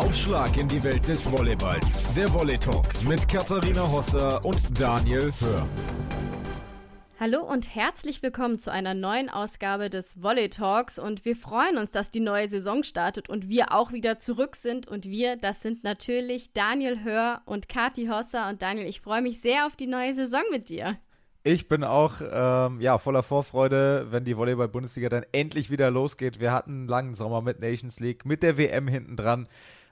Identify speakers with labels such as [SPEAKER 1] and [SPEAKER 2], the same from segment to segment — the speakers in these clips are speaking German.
[SPEAKER 1] Aufschlag in die Welt des Volleyballs. Der Volley Talk mit Katharina Hosser und Daniel Hör.
[SPEAKER 2] Hallo und herzlich willkommen zu einer neuen Ausgabe des Volley Talks und wir freuen uns, dass die neue Saison startet und wir auch wieder zurück sind und wir, das sind natürlich Daniel Hör und Kati Hosser und Daniel, ich freue mich sehr auf die neue Saison mit dir.
[SPEAKER 3] Ich bin auch ähm, ja, voller Vorfreude, wenn die Volleyball-Bundesliga dann endlich wieder losgeht. Wir hatten einen langen Sommer mit Nations League, mit der WM hinten dran.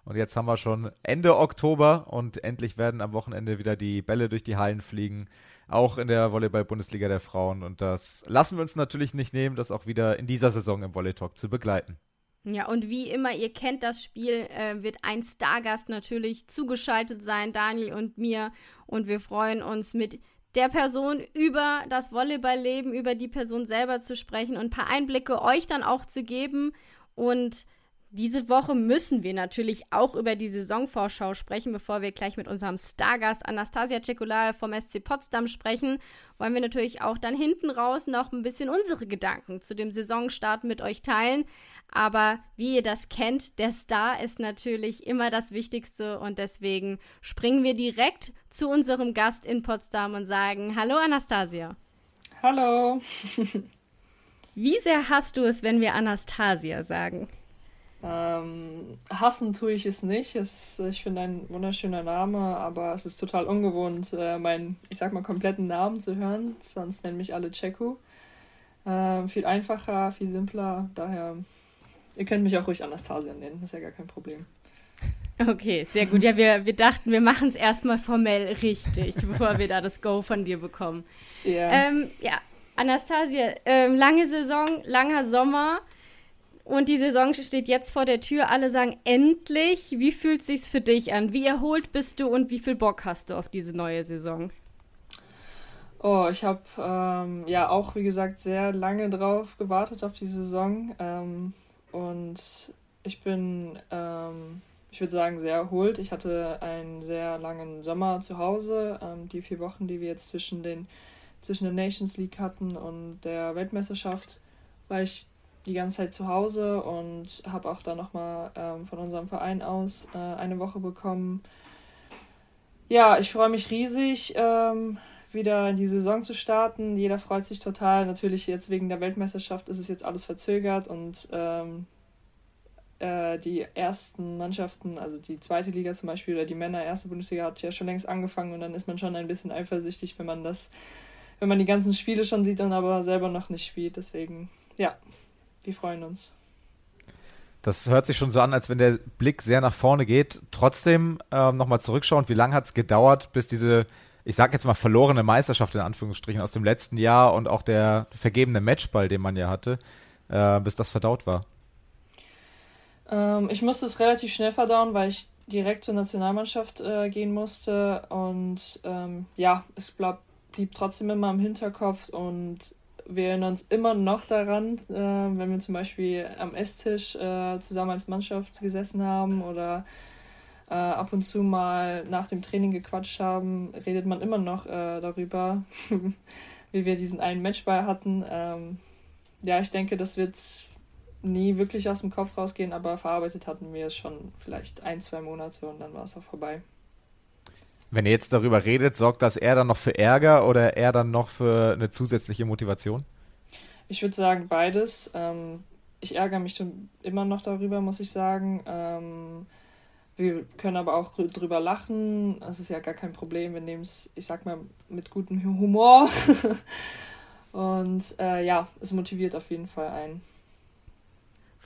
[SPEAKER 3] Und jetzt haben wir schon Ende Oktober und endlich werden am Wochenende wieder die Bälle durch die Hallen fliegen. Auch in der Volleyball-Bundesliga der Frauen. Und das lassen wir uns natürlich nicht nehmen, das auch wieder in dieser Saison im Volley Talk zu begleiten.
[SPEAKER 2] Ja, und wie immer, ihr kennt das Spiel, äh, wird ein Stargast natürlich zugeschaltet sein, Daniel und mir. Und wir freuen uns mit der Person über das Volleyballleben, über die Person selber zu sprechen und ein paar Einblicke euch dann auch zu geben. Und diese Woche müssen wir natürlich auch über die Saisonvorschau sprechen, bevor wir gleich mit unserem Stargast Anastasia Cekulae vom SC Potsdam sprechen. Wollen wir natürlich auch dann hinten raus noch ein bisschen unsere Gedanken zu dem Saisonstart mit euch teilen. Aber wie ihr das kennt, der Star ist natürlich immer das Wichtigste und deswegen springen wir direkt zu unserem Gast in Potsdam und sagen Hallo Anastasia.
[SPEAKER 4] Hallo.
[SPEAKER 2] wie sehr hast du es, wenn wir Anastasia sagen?
[SPEAKER 4] Ähm, hassen tue ich es nicht. Es, ich finde ein wunderschöner Name, aber es ist total ungewohnt, äh, meinen, ich sag mal, kompletten Namen zu hören. Sonst nennen mich alle Cheku. Äh, viel einfacher, viel simpler. Daher, ihr könnt mich auch ruhig Anastasia nennen, das ist ja gar kein Problem.
[SPEAKER 2] Okay, sehr gut. Ja, wir, wir dachten, wir machen es erstmal formell richtig, bevor wir da das Go von dir bekommen. Yeah. Ähm, ja, Anastasia, ähm, lange Saison, langer Sommer. Und die Saison steht jetzt vor der Tür. Alle sagen endlich. Wie fühlt sich's für dich an? Wie erholt bist du und wie viel Bock hast du auf diese neue Saison?
[SPEAKER 4] Oh, ich habe ähm, ja auch, wie gesagt, sehr lange drauf gewartet auf die Saison. Ähm, und ich bin, ähm, ich würde sagen, sehr erholt. Ich hatte einen sehr langen Sommer zu Hause. Ähm, die vier Wochen, die wir jetzt zwischen, den, zwischen der Nations League hatten und der Weltmeisterschaft, war ich die ganze Zeit zu Hause und habe auch da nochmal ähm, von unserem Verein aus äh, eine Woche bekommen. Ja, ich freue mich riesig, ähm, wieder die Saison zu starten. Jeder freut sich total. Natürlich jetzt wegen der Weltmeisterschaft ist es jetzt alles verzögert und ähm, äh, die ersten Mannschaften, also die zweite Liga zum Beispiel oder die Männer erste Bundesliga hat ja schon längst angefangen und dann ist man schon ein bisschen eifersüchtig, wenn man das, wenn man die ganzen Spiele schon sieht und aber selber noch nicht spielt. Deswegen, ja, wir freuen uns.
[SPEAKER 3] Das hört sich schon so an, als wenn der Blick sehr nach vorne geht. Trotzdem ähm, nochmal zurückschauen, wie lange hat es gedauert, bis diese, ich sag jetzt mal, verlorene Meisterschaft in Anführungsstrichen aus dem letzten Jahr und auch der vergebene Matchball, den man ja hatte, äh, bis das verdaut war?
[SPEAKER 4] Ähm, ich musste es relativ schnell verdauen, weil ich direkt zur Nationalmannschaft äh, gehen musste. Und ähm, ja, es bleib, blieb trotzdem immer im Hinterkopf und wir erinnern uns immer noch daran, äh, wenn wir zum Beispiel am Esstisch äh, zusammen als Mannschaft gesessen haben oder äh, ab und zu mal nach dem Training gequatscht haben, redet man immer noch äh, darüber, wie wir diesen einen Matchball hatten. Ähm, ja, ich denke, das wird nie wirklich aus dem Kopf rausgehen, aber verarbeitet hatten wir es schon vielleicht ein, zwei Monate und dann war es auch vorbei.
[SPEAKER 3] Wenn ihr jetzt darüber redet, sorgt das eher dann noch für Ärger oder eher dann noch für eine zusätzliche Motivation?
[SPEAKER 4] Ich würde sagen beides. Ähm, ich ärgere mich immer noch darüber, muss ich sagen. Ähm, wir können aber auch drüber lachen. Das ist ja gar kein Problem. Wir nehmen es, ich sag mal, mit gutem Humor. Und äh, ja, es motiviert auf jeden Fall einen.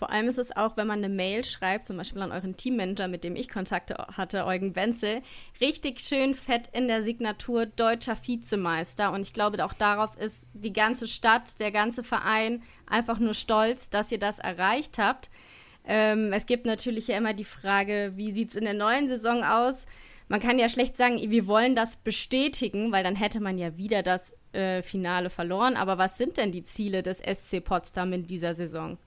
[SPEAKER 2] Vor allem ist es auch, wenn man eine Mail schreibt, zum Beispiel an euren Teammanager, mit dem ich Kontakte hatte, Eugen Wenzel, richtig schön fett in der Signatur deutscher Vizemeister. Und ich glaube, auch darauf ist die ganze Stadt, der ganze Verein einfach nur stolz, dass ihr das erreicht habt. Ähm, es gibt natürlich ja immer die Frage, wie sieht es in der neuen Saison aus? Man kann ja schlecht sagen, wir wollen das bestätigen, weil dann hätte man ja wieder das äh, Finale verloren. Aber was sind denn die Ziele des SC Potsdam in dieser Saison?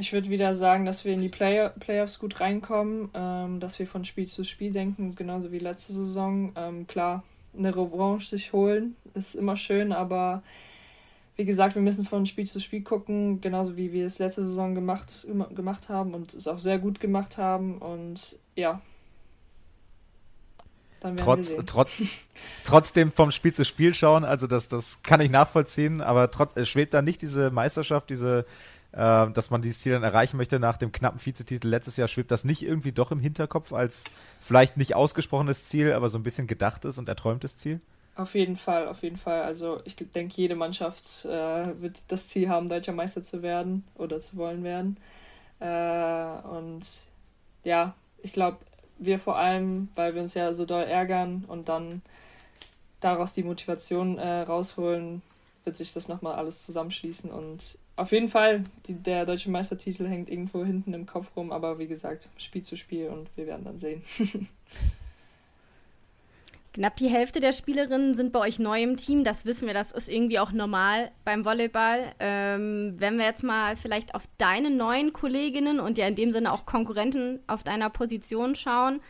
[SPEAKER 4] Ich würde wieder sagen, dass wir in die Play Playoffs gut reinkommen, ähm, dass wir von Spiel zu Spiel denken, genauso wie letzte Saison. Ähm, klar, eine Revanche sich holen ist immer schön, aber wie gesagt, wir müssen von Spiel zu Spiel gucken, genauso wie wir es letzte Saison gemacht, gemacht haben und es auch sehr gut gemacht haben. Und ja.
[SPEAKER 3] Trotz, trotz, trotzdem vom Spiel zu Spiel schauen, also das, das kann ich nachvollziehen, aber trotz, schwebt da nicht diese Meisterschaft, diese, äh, dass man dieses Ziel dann erreichen möchte nach dem knappen Vizetitel letztes Jahr, schwebt das nicht irgendwie doch im Hinterkopf als vielleicht nicht ausgesprochenes Ziel, aber so ein bisschen gedachtes und erträumtes Ziel?
[SPEAKER 4] Auf jeden Fall, auf jeden Fall. Also ich denke, jede Mannschaft äh, wird das Ziel haben, deutscher Meister zu werden oder zu wollen werden. Äh, und ja, ich glaube, wir vor allem, weil wir uns ja so doll ärgern und dann daraus die Motivation äh, rausholen, wird sich das nochmal alles zusammenschließen. Und auf jeden Fall, die, der deutsche Meistertitel hängt irgendwo hinten im Kopf rum, aber wie gesagt, Spiel zu Spiel und wir werden dann sehen.
[SPEAKER 2] Knapp die Hälfte der Spielerinnen sind bei euch neu im Team. Das wissen wir, das ist irgendwie auch normal beim Volleyball. Ähm, wenn wir jetzt mal vielleicht auf deine neuen Kolleginnen und ja in dem Sinne auch Konkurrenten auf deiner Position schauen.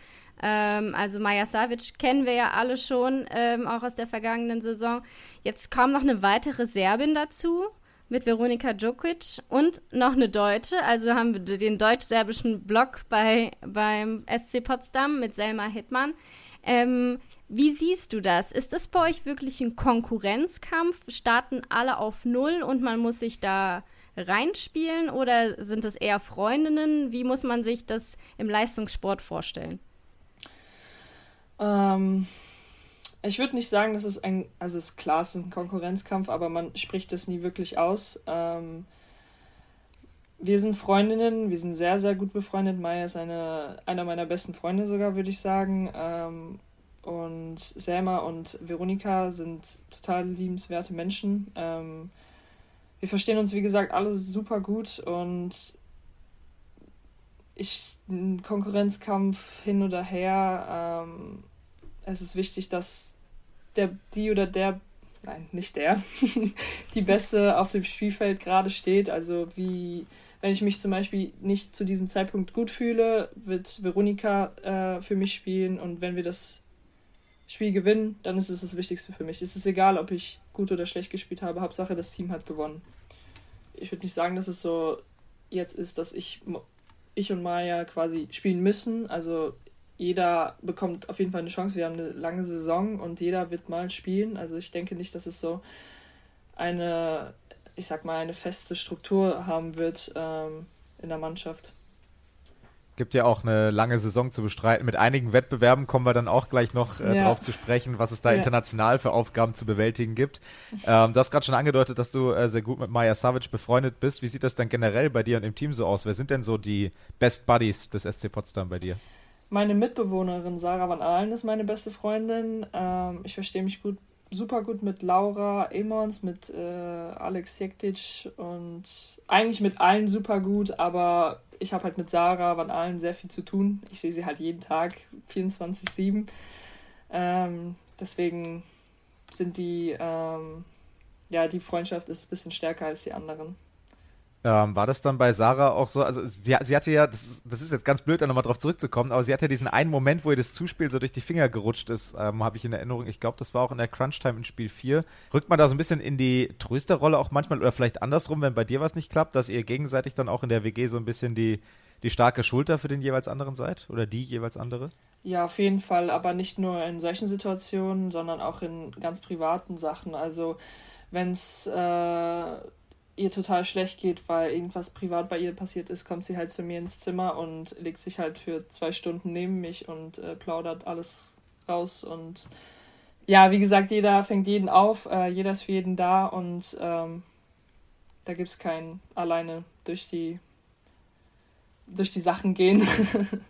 [SPEAKER 2] Ähm, also Maja Savic kennen wir ja alle schon, ähm, auch aus der vergangenen Saison. Jetzt kam noch eine weitere Serbin dazu mit Veronika Djokic und noch eine Deutsche. Also haben wir den deutsch-serbischen Block bei, beim SC Potsdam mit Selma Hittmann. Ähm, wie siehst du das? Ist das bei euch wirklich ein Konkurrenzkampf? Starten alle auf Null und man muss sich da reinspielen oder sind es eher Freundinnen? Wie muss man sich das im Leistungssport vorstellen?
[SPEAKER 4] Ähm, ich würde nicht sagen, dass es ein, also es ist klar, es ist ein Konkurrenzkampf, aber man spricht das nie wirklich aus. Ähm, wir sind Freundinnen, wir sind sehr, sehr gut befreundet. Maya ist eine, einer meiner besten Freunde sogar, würde ich sagen. Ähm, und Selma und Veronika sind total liebenswerte Menschen. Ähm, wir verstehen uns, wie gesagt, alle super gut und ich, ein Konkurrenzkampf hin oder her, ähm, es ist wichtig, dass der, die oder der, nein, nicht der, die Beste auf dem Spielfeld gerade steht. Also wie, wenn ich mich zum Beispiel nicht zu diesem Zeitpunkt gut fühle, wird Veronika äh, für mich spielen und wenn wir das Spiel gewinnen, dann ist es das Wichtigste für mich. Es ist egal, ob ich gut oder schlecht gespielt habe. Hauptsache, das Team hat gewonnen. Ich würde nicht sagen, dass es so jetzt ist, dass ich, ich und Maya quasi spielen müssen. Also jeder bekommt auf jeden Fall eine Chance. Wir haben eine lange Saison und jeder wird mal spielen. Also ich denke nicht, dass es so eine, ich sag mal, eine feste Struktur haben wird ähm, in der Mannschaft
[SPEAKER 3] gibt ja auch eine lange Saison zu bestreiten. Mit einigen Wettbewerben kommen wir dann auch gleich noch äh, ja. drauf zu sprechen, was es da ja. international für Aufgaben zu bewältigen gibt. Ähm, du hast gerade schon angedeutet, dass du äh, sehr gut mit Maya Savic befreundet bist. Wie sieht das dann generell bei dir und im Team so aus? Wer sind denn so die Best Buddies des SC Potsdam bei dir?
[SPEAKER 4] Meine Mitbewohnerin Sarah Van Ahlen ist meine beste Freundin. Ähm, ich verstehe mich gut, super gut mit Laura Emons, mit äh, Alex Jektic und eigentlich mit allen super gut, aber ich habe halt mit Sarah, Van allen sehr viel zu tun. Ich sehe sie halt jeden Tag, 24-7. Ähm, deswegen sind die, ähm, ja, die Freundschaft ist ein bisschen stärker als die anderen.
[SPEAKER 3] Ähm, war das dann bei Sarah auch so? Also, sie, sie hatte ja, das, das, ist jetzt ganz blöd, da nochmal drauf zurückzukommen, aber sie hatte ja diesen einen Moment, wo ihr das Zuspiel so durch die Finger gerutscht ist, ähm, habe ich in Erinnerung. Ich glaube, das war auch in der Crunch-Time in Spiel 4. Rückt man da so ein bisschen in die Trösterrolle auch manchmal oder vielleicht andersrum, wenn bei dir was nicht klappt, dass ihr gegenseitig dann auch in der WG so ein bisschen die, die starke Schulter für den jeweils anderen seid? Oder die jeweils andere?
[SPEAKER 4] Ja, auf jeden Fall, aber nicht nur in solchen Situationen, sondern auch in ganz privaten Sachen. Also, wenn es. Äh ihr total schlecht geht, weil irgendwas privat bei ihr passiert ist, kommt sie halt zu mir ins Zimmer und legt sich halt für zwei Stunden neben mich und äh, plaudert alles raus. Und ja, wie gesagt, jeder fängt jeden auf, äh, jeder ist für jeden da und ähm, da gibt es kein alleine durch die durch die Sachen gehen.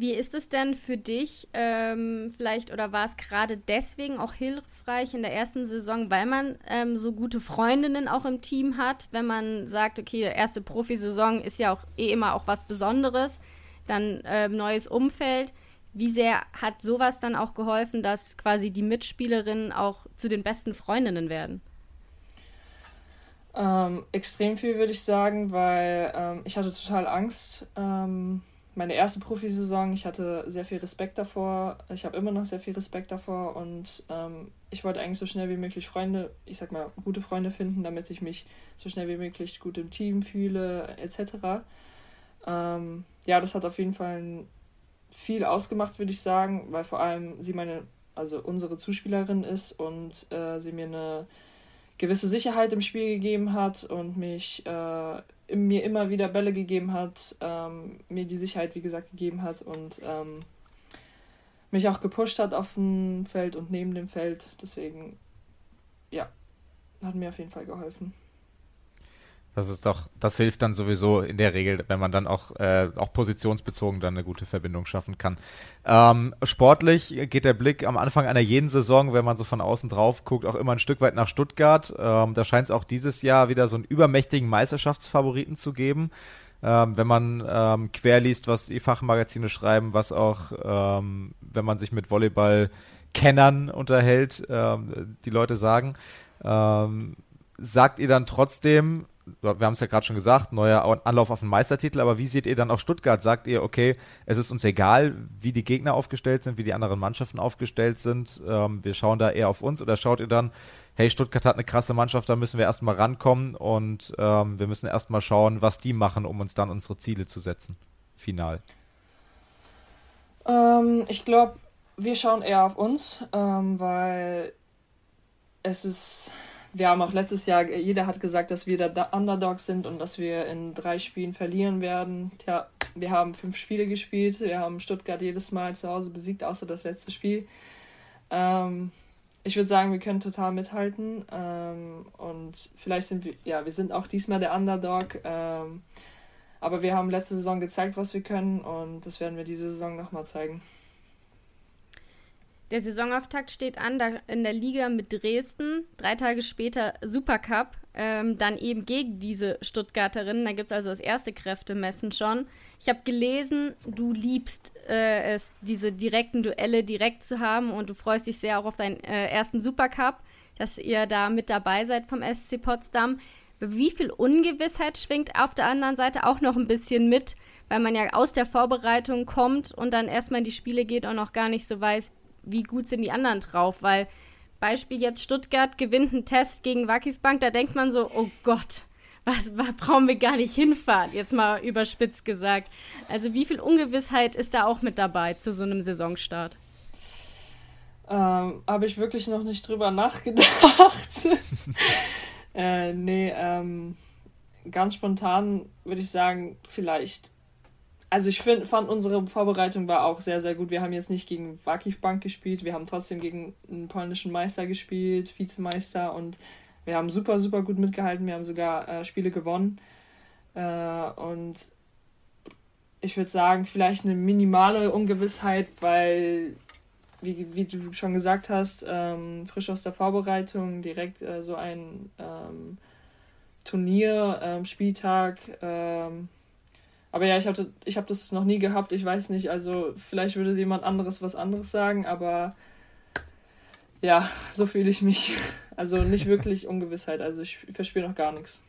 [SPEAKER 2] Wie ist es denn für dich ähm, vielleicht oder war es gerade deswegen auch hilfreich in der ersten Saison, weil man ähm, so gute Freundinnen auch im Team hat, wenn man sagt, okay, erste Profisaison ist ja auch eh immer auch was Besonderes, dann ähm, neues Umfeld. Wie sehr hat sowas dann auch geholfen, dass quasi die Mitspielerinnen auch zu den besten Freundinnen werden?
[SPEAKER 4] Ähm, extrem viel würde ich sagen, weil ähm, ich hatte total Angst ähm, meine erste Profisaison. Ich hatte sehr viel Respekt davor. Ich habe immer noch sehr viel Respekt davor und ähm, ich wollte eigentlich so schnell wie möglich Freunde, ich sag mal, gute Freunde finden, damit ich mich so schnell wie möglich gut im Team fühle, etc. Ähm, ja, das hat auf jeden Fall viel ausgemacht, würde ich sagen, weil vor allem sie meine, also unsere Zuspielerin ist und äh, sie mir eine gewisse Sicherheit im Spiel gegeben hat und mich äh, mir immer wieder Bälle gegeben hat, ähm, mir die Sicherheit, wie gesagt, gegeben hat und ähm, mich auch gepusht hat auf dem Feld und neben dem Feld. Deswegen, ja, hat mir auf jeden Fall geholfen.
[SPEAKER 3] Das ist doch, das hilft dann sowieso in der Regel, wenn man dann auch, äh, auch positionsbezogen dann eine gute Verbindung schaffen kann. Ähm, sportlich geht der Blick am Anfang einer jeden Saison, wenn man so von außen drauf guckt, auch immer ein Stück weit nach Stuttgart. Ähm, da scheint es auch dieses Jahr wieder so einen übermächtigen Meisterschaftsfavoriten zu geben. Ähm, wenn man ähm, querliest, was die Fachmagazine schreiben, was auch, ähm, wenn man sich mit Volleyball-Kennern unterhält, ähm, die Leute sagen. Ähm, sagt ihr dann trotzdem, wir haben es ja gerade schon gesagt, neuer Anlauf auf den Meistertitel, aber wie seht ihr dann auch Stuttgart? Sagt ihr, okay, es ist uns egal, wie die Gegner aufgestellt sind, wie die anderen Mannschaften aufgestellt sind, ähm, wir schauen da eher auf uns oder schaut ihr dann, hey, Stuttgart hat eine krasse Mannschaft, da müssen wir erstmal rankommen und ähm, wir müssen erstmal schauen, was die machen, um uns dann unsere Ziele zu setzen, final?
[SPEAKER 4] Ähm, ich glaube, wir schauen eher auf uns, ähm, weil es ist wir haben auch letztes Jahr, jeder hat gesagt, dass wir der Underdog sind und dass wir in drei Spielen verlieren werden. Tja, wir haben fünf Spiele gespielt. Wir haben Stuttgart jedes Mal zu Hause besiegt, außer das letzte Spiel. Ähm, ich würde sagen, wir können total mithalten. Ähm, und vielleicht sind wir, ja, wir sind auch diesmal der Underdog. Ähm, aber wir haben letzte Saison gezeigt, was wir können und das werden wir diese Saison nochmal zeigen.
[SPEAKER 2] Der Saisonauftakt steht an, da in der Liga mit Dresden. Drei Tage später Supercup, ähm, dann eben gegen diese Stuttgarterinnen. Da gibt es also das erste Kräftemessen schon. Ich habe gelesen, du liebst äh, es, diese direkten Duelle direkt zu haben und du freust dich sehr auch auf deinen äh, ersten Supercup, dass ihr da mit dabei seid vom SC Potsdam. Wie viel Ungewissheit schwingt auf der anderen Seite auch noch ein bisschen mit, weil man ja aus der Vorbereitung kommt und dann erstmal in die Spiele geht und noch gar nicht so weiß, wie gut sind die anderen drauf, weil Beispiel jetzt Stuttgart gewinnt einen Test gegen Wakifbank, da denkt man so, oh Gott, was, was brauchen wir gar nicht hinfahren, jetzt mal überspitzt gesagt. Also wie viel Ungewissheit ist da auch mit dabei zu so einem Saisonstart?
[SPEAKER 4] Ähm, Habe ich wirklich noch nicht drüber nachgedacht. äh, nee, ähm, ganz spontan würde ich sagen, vielleicht also ich find, fand unsere Vorbereitung war auch sehr, sehr gut. Wir haben jetzt nicht gegen Wakiv Bank gespielt, wir haben trotzdem gegen einen polnischen Meister gespielt, Vizemeister und wir haben super, super gut mitgehalten. Wir haben sogar äh, Spiele gewonnen. Äh, und ich würde sagen, vielleicht eine minimale Ungewissheit, weil, wie, wie du schon gesagt hast, ähm, frisch aus der Vorbereitung direkt äh, so ein ähm, Turnier, ähm, Spieltag ähm, aber ja, ich hatte, ich habe das noch nie gehabt. Ich weiß nicht. Also vielleicht würde jemand anderes was anderes sagen, aber ja, so fühle ich mich. Also nicht wirklich Ungewissheit. Also ich verspüre noch gar nichts.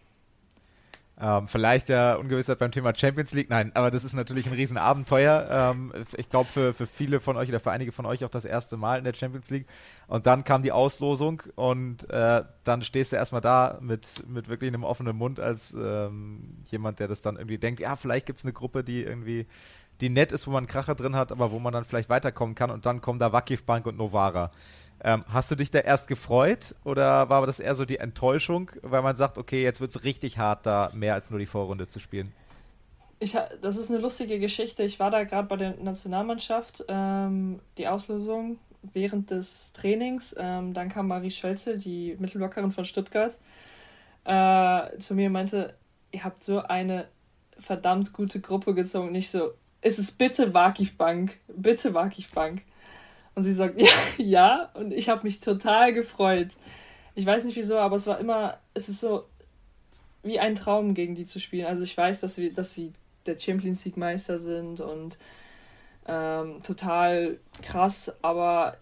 [SPEAKER 3] Ähm, vielleicht ja Ungewissheit beim Thema Champions League. Nein, aber das ist natürlich ein Riesenabenteuer. Ähm, ich glaube für, für viele von euch oder für einige von euch auch das erste Mal in der Champions League. Und dann kam die Auslosung und äh, dann stehst du erstmal da mit, mit wirklich einem offenen Mund als ähm, jemand, der das dann irgendwie denkt, ja, vielleicht gibt es eine Gruppe, die irgendwie die nett ist, wo man einen Kracher drin hat, aber wo man dann vielleicht weiterkommen kann und dann kommen da Wakif Bank und Novara. Ähm, hast du dich da erst gefreut oder war das eher so die Enttäuschung, weil man sagt, okay, jetzt wird es richtig hart, da mehr als nur die Vorrunde zu spielen?
[SPEAKER 4] Ich, das ist eine lustige Geschichte. Ich war da gerade bei der Nationalmannschaft, ähm, die Auslösung während des Trainings. Ähm, dann kam Marie Schölze, die Mittelblockerin von Stuttgart, äh, zu mir und meinte, ihr habt so eine verdammt gute Gruppe gezogen. Nicht so, ist es bitte Wakif Bank, bitte Wakif Bank. Und sie sagt, ja, ja. Und ich habe mich total gefreut. Ich weiß nicht wieso, aber es war immer, es ist so wie ein Traum, gegen die zu spielen. Also ich weiß, dass wir, dass sie der Champions League Meister sind und ähm, total krass, aber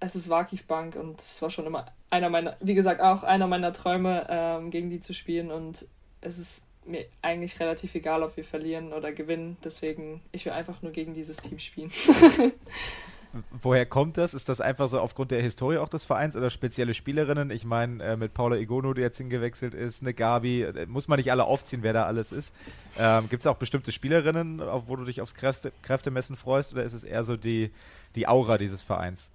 [SPEAKER 4] es ist Wakif Bank und es war schon immer einer meiner, wie gesagt, auch einer meiner Träume, ähm, gegen die zu spielen und es ist mir eigentlich relativ egal, ob wir verlieren oder gewinnen. Deswegen, ich will einfach nur gegen dieses Team spielen.
[SPEAKER 3] Woher kommt das? Ist das einfach so aufgrund der Historie auch des Vereins oder spezielle Spielerinnen? Ich meine, äh, mit Paula Igono, die jetzt hingewechselt ist, eine Gabi, äh, muss man nicht alle aufziehen, wer da alles ist. Ähm, Gibt es auch bestimmte Spielerinnen, wo du dich aufs Kräfte Kräftemessen freust oder ist es eher so die, die Aura dieses Vereins?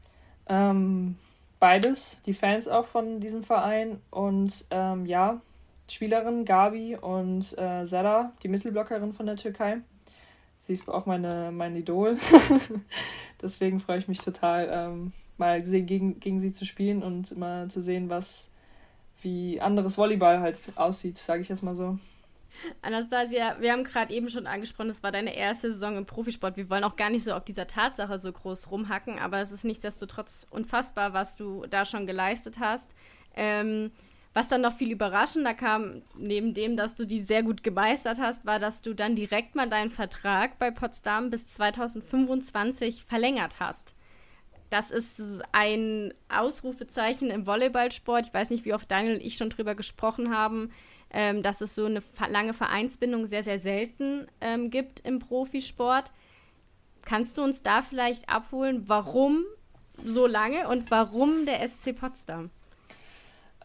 [SPEAKER 4] Ähm, beides, die Fans auch von diesem Verein und ähm, ja, Spielerin Gabi und äh, Zara, die Mittelblockerin von der Türkei. Sie ist auch meine, mein Idol. Deswegen freue ich mich total, ähm, mal gegen, gegen sie zu spielen und mal zu sehen, was wie anderes Volleyball halt aussieht, sage ich jetzt mal so.
[SPEAKER 2] Anastasia, wir haben gerade eben schon angesprochen, es war deine erste Saison im Profisport. Wir wollen auch gar nicht so auf dieser Tatsache so groß rumhacken, aber es ist nichtsdestotrotz unfassbar, was du da schon geleistet hast. Ähm, was dann noch viel überraschender kam, neben dem, dass du die sehr gut gemeistert hast, war, dass du dann direkt mal deinen Vertrag bei Potsdam bis 2025 verlängert hast. Das ist ein Ausrufezeichen im Volleyballsport. Ich weiß nicht, wie oft Daniel und ich schon drüber gesprochen haben, ähm, dass es so eine lange Vereinsbindung sehr, sehr selten ähm, gibt im Profisport. Kannst du uns da vielleicht abholen, warum so lange und warum der SC Potsdam?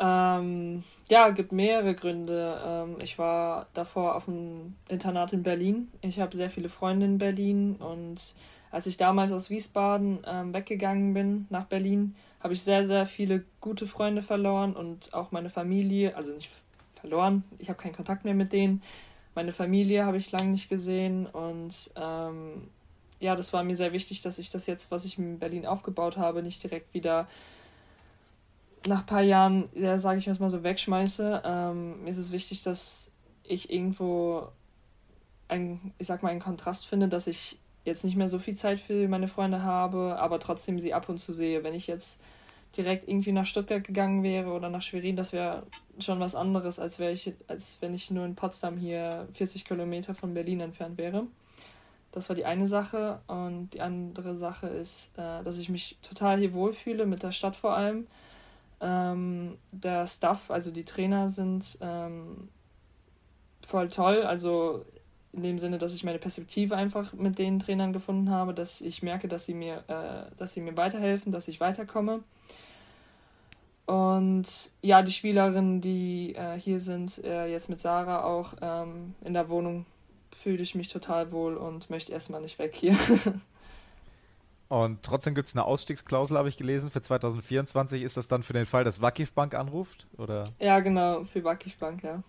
[SPEAKER 4] Ähm, ja, gibt mehrere Gründe. Ähm, ich war davor auf dem Internat in Berlin. Ich habe sehr viele Freunde in Berlin und als ich damals aus Wiesbaden ähm, weggegangen bin nach Berlin, habe ich sehr, sehr viele gute Freunde verloren und auch meine Familie, also nicht verloren, ich habe keinen Kontakt mehr mit denen. Meine Familie habe ich lange nicht gesehen und ähm, ja, das war mir sehr wichtig, dass ich das jetzt, was ich in Berlin aufgebaut habe, nicht direkt wieder nach ein paar Jahren, ja, sage ich mal so, wegschmeiße. Ähm, ist es wichtig, dass ich irgendwo ein, ich sag mal, einen Kontrast finde, dass ich jetzt nicht mehr so viel Zeit für meine Freunde habe, aber trotzdem sie ab und zu sehe. Wenn ich jetzt direkt irgendwie nach Stuttgart gegangen wäre oder nach Schwerin, das wäre schon was anderes, als, ich, als wenn ich nur in Potsdam hier 40 Kilometer von Berlin entfernt wäre. Das war die eine Sache. Und die andere Sache ist, äh, dass ich mich total hier wohlfühle, mit der Stadt vor allem. Ähm, der Staff, also die Trainer sind ähm, voll toll. Also in dem Sinne, dass ich meine Perspektive einfach mit den Trainern gefunden habe, dass ich merke, dass sie mir, äh, dass sie mir weiterhelfen, dass ich weiterkomme. Und ja, die Spielerinnen, die äh, hier sind, äh, jetzt mit Sarah auch ähm, in der Wohnung, fühle ich mich total wohl und möchte erstmal nicht weg hier.
[SPEAKER 3] Und trotzdem gibt es eine Ausstiegsklausel, habe ich gelesen. Für 2024 ist das dann für den Fall, dass Wakif Bank anruft? Oder?
[SPEAKER 4] Ja, genau, für Wakif Bank, ja.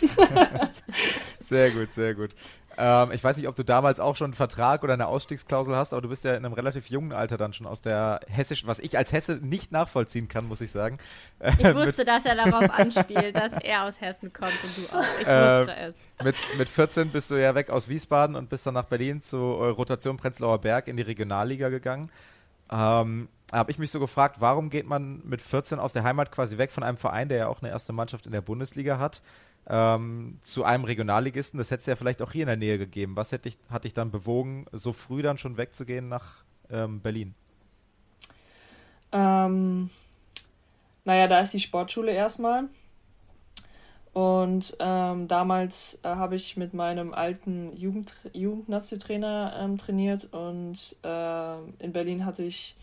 [SPEAKER 3] sehr gut, sehr gut. Ähm, ich weiß nicht, ob du damals auch schon einen Vertrag oder eine Ausstiegsklausel hast, aber du bist ja in einem relativ jungen Alter dann schon aus der hessischen, was ich als Hesse nicht nachvollziehen kann, muss ich sagen.
[SPEAKER 2] Ich wusste, dass er darauf anspielt, dass er aus Hessen kommt und du auch. Ich
[SPEAKER 3] äh, wusste es. Mit, mit 14 bist du ja weg aus Wiesbaden und bist dann nach Berlin zur äh, Rotation Prenzlauer Berg in die Regionalliga gegangen. Ähm, habe ich mich so gefragt, warum geht man mit 14 aus der Heimat quasi weg von einem Verein, der ja auch eine erste Mannschaft in der Bundesliga hat, ähm, zu einem Regionalligisten. Das hätte es ja vielleicht auch hier in der Nähe gegeben. Was hätte ich, hat dich dann bewogen, so früh dann schon wegzugehen nach ähm, Berlin?
[SPEAKER 4] Ähm, naja, da ist die Sportschule erstmal. Und ähm, damals äh, habe ich mit meinem alten Jugend Jugendnazi-Trainer ähm, trainiert und äh, in Berlin hatte ich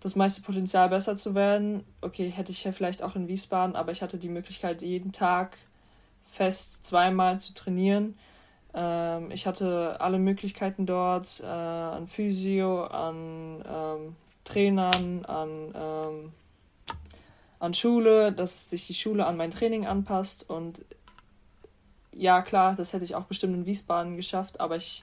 [SPEAKER 4] das meiste Potenzial besser zu werden. Okay, hätte ich vielleicht auch in Wiesbaden, aber ich hatte die Möglichkeit, jeden Tag fest zweimal zu trainieren. Ähm, ich hatte alle Möglichkeiten dort, äh, an Physio, an ähm, Trainern, an, ähm, an Schule, dass sich die Schule an mein Training anpasst. Und ja, klar, das hätte ich auch bestimmt in Wiesbaden geschafft, aber ich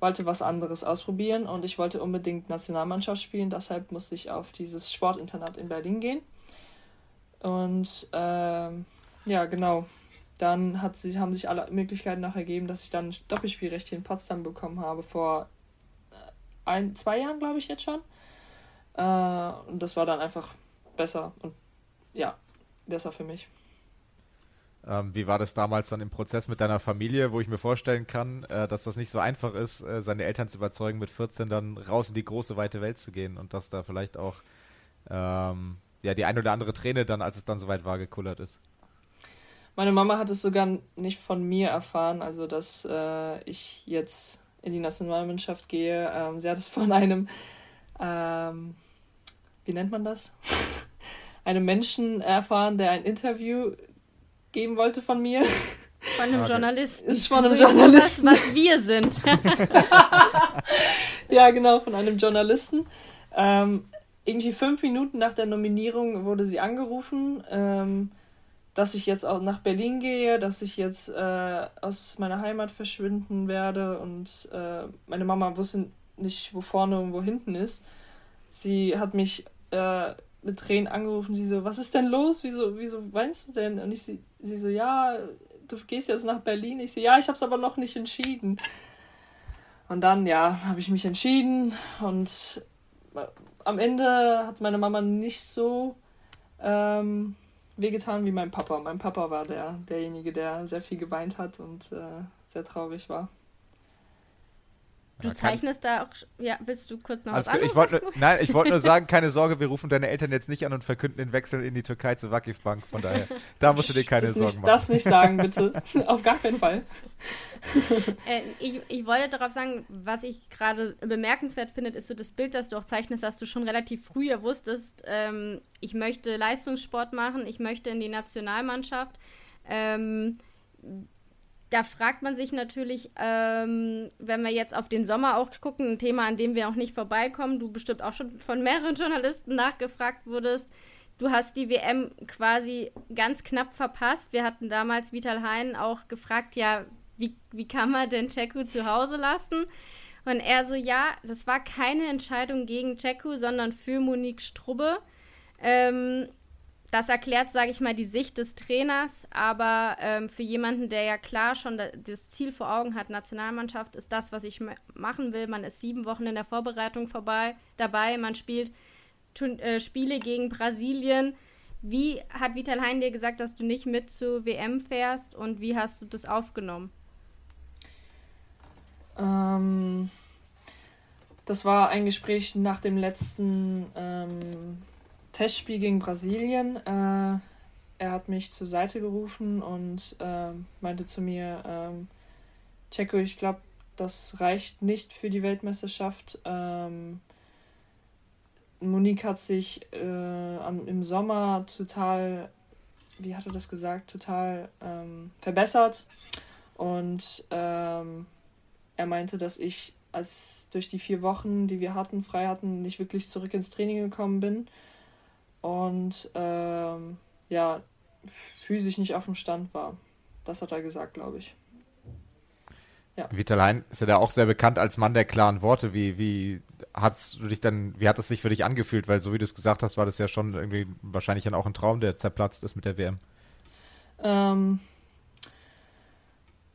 [SPEAKER 4] wollte was anderes ausprobieren und ich wollte unbedingt Nationalmannschaft spielen. Deshalb musste ich auf dieses Sportinternat in Berlin gehen. Und ähm, ja, genau dann hat sich, haben sich alle Möglichkeiten noch ergeben, dass ich dann Doppelspielrecht hier in Potsdam bekommen habe, vor äh, ein, zwei Jahren, glaube ich, jetzt schon. Äh, und das war dann einfach besser und ja, besser für mich.
[SPEAKER 3] Ähm, wie war das damals dann im Prozess mit deiner Familie, wo ich mir vorstellen kann, äh, dass das nicht so einfach ist, äh, seine Eltern zu überzeugen, mit 14 dann raus in die große, weite Welt zu gehen und dass da vielleicht auch ähm, ja, die ein oder andere Träne dann, als es dann soweit war, gekullert ist?
[SPEAKER 4] Meine Mama hat es sogar nicht von mir erfahren, also dass äh, ich jetzt in die Nationalmannschaft gehe. Ähm, sie hat es von einem, ähm, wie nennt man das? einem Menschen erfahren, der ein Interview geben wollte von mir. Von einem okay. Journalisten. Ist von einem so Journalisten. Was, was wir sind. ja, genau, von einem Journalisten. Ähm, irgendwie fünf Minuten nach der Nominierung wurde sie angerufen, ähm, dass ich jetzt auch nach Berlin gehe, dass ich jetzt äh, aus meiner Heimat verschwinden werde und äh, meine Mama wusste nicht, wo vorne und wo hinten ist. Sie hat mich äh, mit Tränen angerufen, sie so, was ist denn los? Wieso, wieso weinst du denn? Und ich sie, sie so, ja, du gehst jetzt nach Berlin. Ich so, ja, ich habe es aber noch nicht entschieden. Und dann, ja, habe ich mich entschieden und am Ende hat meine Mama nicht so ähm, wehgetan wie mein Papa. Mein Papa war der, derjenige, der sehr viel geweint hat und äh, sehr traurig war.
[SPEAKER 2] Du zeichnest da auch. Ja, willst du kurz noch was
[SPEAKER 3] anderes? Ich wollte, nein, ich wollte nur sagen, keine Sorge, wir rufen deine Eltern jetzt nicht an und verkünden den Wechsel in die Türkei zur Wakif Bank. Von daher, da musst du dir keine
[SPEAKER 4] das
[SPEAKER 3] Sorgen
[SPEAKER 4] nicht, machen. Das nicht sagen, bitte. Auf gar keinen Fall.
[SPEAKER 2] äh, ich, ich wollte darauf sagen, was ich gerade bemerkenswert finde, ist so das Bild, das du auch zeichnest, dass du schon relativ früh ja wusstest, ähm, ich möchte Leistungssport machen, ich möchte in die Nationalmannschaft. Ähm, da fragt man sich natürlich, ähm, wenn wir jetzt auf den Sommer auch gucken, ein Thema, an dem wir auch nicht vorbeikommen, du bestimmt auch schon von mehreren Journalisten nachgefragt wurdest. Du hast die WM quasi ganz knapp verpasst. Wir hatten damals Vital Hein auch gefragt, ja, wie, wie kann man denn Ceku zu Hause lassen? Und er so, ja, das war keine Entscheidung gegen Ceku, sondern für Monique Strubbe. Ähm, das erklärt, sage ich mal, die Sicht des Trainers, aber ähm, für jemanden, der ja klar schon das Ziel vor Augen hat, Nationalmannschaft ist das, was ich machen will. Man ist sieben Wochen in der Vorbereitung vorbei, dabei, man spielt äh, Spiele gegen Brasilien. Wie hat Vital Hein dir gesagt, dass du nicht mit zur WM fährst und wie hast du das aufgenommen?
[SPEAKER 4] Ähm, das war ein Gespräch nach dem letzten ähm, Testspiel gegen Brasilien. Äh, er hat mich zur Seite gerufen und äh, meinte zu mir, ähm, Checo, ich glaube, das reicht nicht für die Weltmeisterschaft. Ähm, Monique hat sich äh, am, im Sommer total, wie hat er das gesagt, total ähm, verbessert. Und ähm, er meinte, dass ich als durch die vier Wochen, die wir hatten, frei hatten, nicht wirklich zurück ins Training gekommen bin und ähm, ja, physisch nicht auf dem Stand war. Das hat er gesagt, glaube ich.
[SPEAKER 3] Ja. Vitalein ist ja da auch sehr bekannt als Mann der klaren Worte. Wie, wie hat's du dich dann, wie hat es sich für dich angefühlt? Weil so wie du es gesagt hast, war das ja schon irgendwie wahrscheinlich dann auch ein Traum, der zerplatzt ist mit der WM.
[SPEAKER 4] Ähm,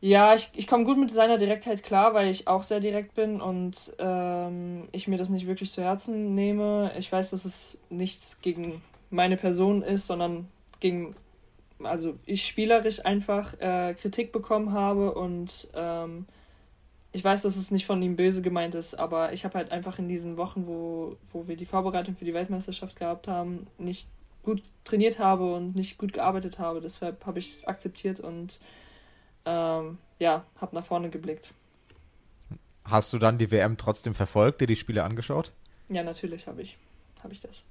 [SPEAKER 4] ja, ich, ich komme gut mit seiner Direktheit klar, weil ich auch sehr direkt bin und ähm, ich mir das nicht wirklich zu Herzen nehme. Ich weiß, dass es nichts gegen meine Person ist, sondern gegen, also ich spielerisch einfach äh, Kritik bekommen habe und ähm, ich weiß, dass es nicht von ihm böse gemeint ist, aber ich habe halt einfach in diesen Wochen, wo, wo wir die Vorbereitung für die Weltmeisterschaft gehabt haben, nicht gut trainiert habe und nicht gut gearbeitet habe. Deshalb habe ich es akzeptiert und ähm, ja, habe nach vorne geblickt.
[SPEAKER 3] Hast du dann die WM trotzdem verfolgt, dir die Spiele angeschaut?
[SPEAKER 4] Ja, natürlich habe ich, habe ich das.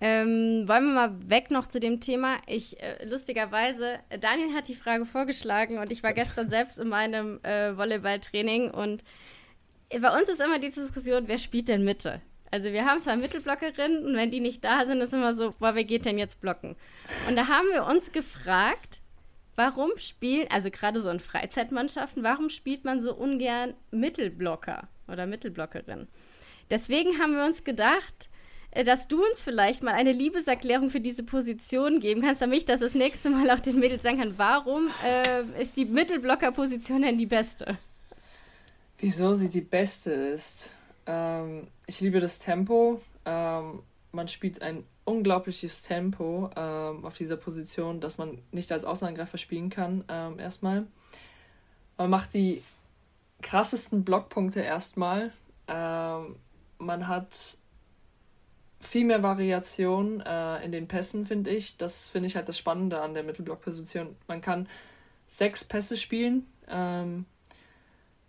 [SPEAKER 2] Ähm, wollen wir mal weg noch zu dem Thema? Ich, äh, lustigerweise, Daniel hat die Frage vorgeschlagen und ich war gestern selbst in meinem äh, Volleyballtraining und bei uns ist immer die Diskussion, wer spielt denn Mitte? Also wir haben zwei Mittelblockerinnen und wenn die nicht da sind, ist immer so, boah, wer geht denn jetzt blocken? Und da haben wir uns gefragt, warum spielt, also gerade so in Freizeitmannschaften, warum spielt man so ungern Mittelblocker oder Mittelblockerin? Deswegen haben wir uns gedacht, äh, dass du uns vielleicht mal eine Liebeserklärung für diese Position geben kannst, damit ich das das nächste Mal auch den Mädels sagen kann, warum äh, ist die Mittelblocker-Position denn die beste?
[SPEAKER 4] Wieso sie die beste ist? Ähm, ich liebe das Tempo. Ähm, man spielt ein unglaubliches Tempo ähm, auf dieser Position, dass man nicht als Außenangreifer spielen kann, ähm, erstmal. Man macht die krassesten Blockpunkte erstmal. Ähm, man hat viel mehr Variation äh, in den Pässen, finde ich. Das finde ich halt das Spannende an der Mittelblockposition. Man kann sechs Pässe spielen, ähm,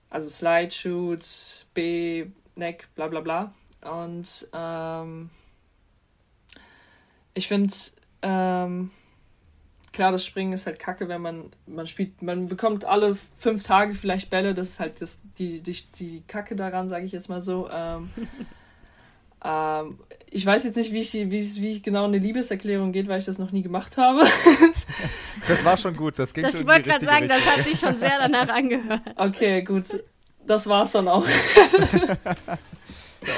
[SPEAKER 4] also Slide, Shoot, B, Neck, bla bla bla. Und ähm, ich finde, ähm, klar, das Springen ist halt kacke, wenn man, man spielt, man bekommt alle fünf Tage vielleicht Bälle, das ist halt das, die, die, die Kacke daran, sage ich jetzt mal so. Ähm, ähm, ich weiß jetzt nicht, wie, ich, wie, wie genau eine Liebeserklärung geht, weil ich das noch nie gemacht habe.
[SPEAKER 3] das war schon gut, das ging
[SPEAKER 2] das
[SPEAKER 3] schon
[SPEAKER 2] Ich wollte gerade sagen, Richtung. das hat sich schon sehr danach angehört.
[SPEAKER 4] Okay, gut. Das war's dann auch.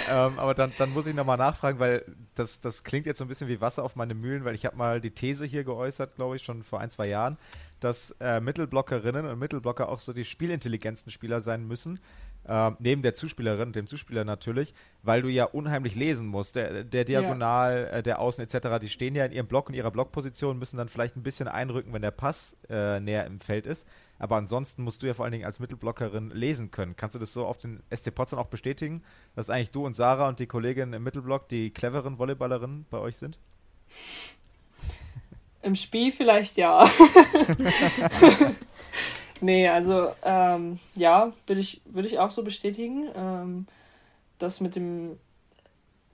[SPEAKER 3] ähm, aber dann, dann muss ich nochmal nachfragen, weil das, das klingt jetzt so ein bisschen wie Wasser auf meine Mühlen, weil ich habe mal die These hier geäußert, glaube ich, schon vor ein, zwei Jahren, dass äh, Mittelblockerinnen und Mittelblocker auch so die spielintelligentesten Spieler sein müssen, äh, neben der Zuspielerin, dem Zuspieler natürlich, weil du ja unheimlich lesen musst. Der, der Diagonal, ja. äh, der Außen etc., die stehen ja in ihrem Block, in ihrer Blockposition, müssen dann vielleicht ein bisschen einrücken, wenn der Pass äh, näher im Feld ist. Aber ansonsten musst du ja vor allen Dingen als Mittelblockerin lesen können. Kannst du das so auf den SC Potsdam auch bestätigen, dass eigentlich du und Sarah und die Kollegin im Mittelblock die cleveren Volleyballerinnen bei euch sind?
[SPEAKER 4] Im Spiel vielleicht ja. nee, also ähm, ja, würde ich, würd ich auch so bestätigen. Ähm, dass mit dem.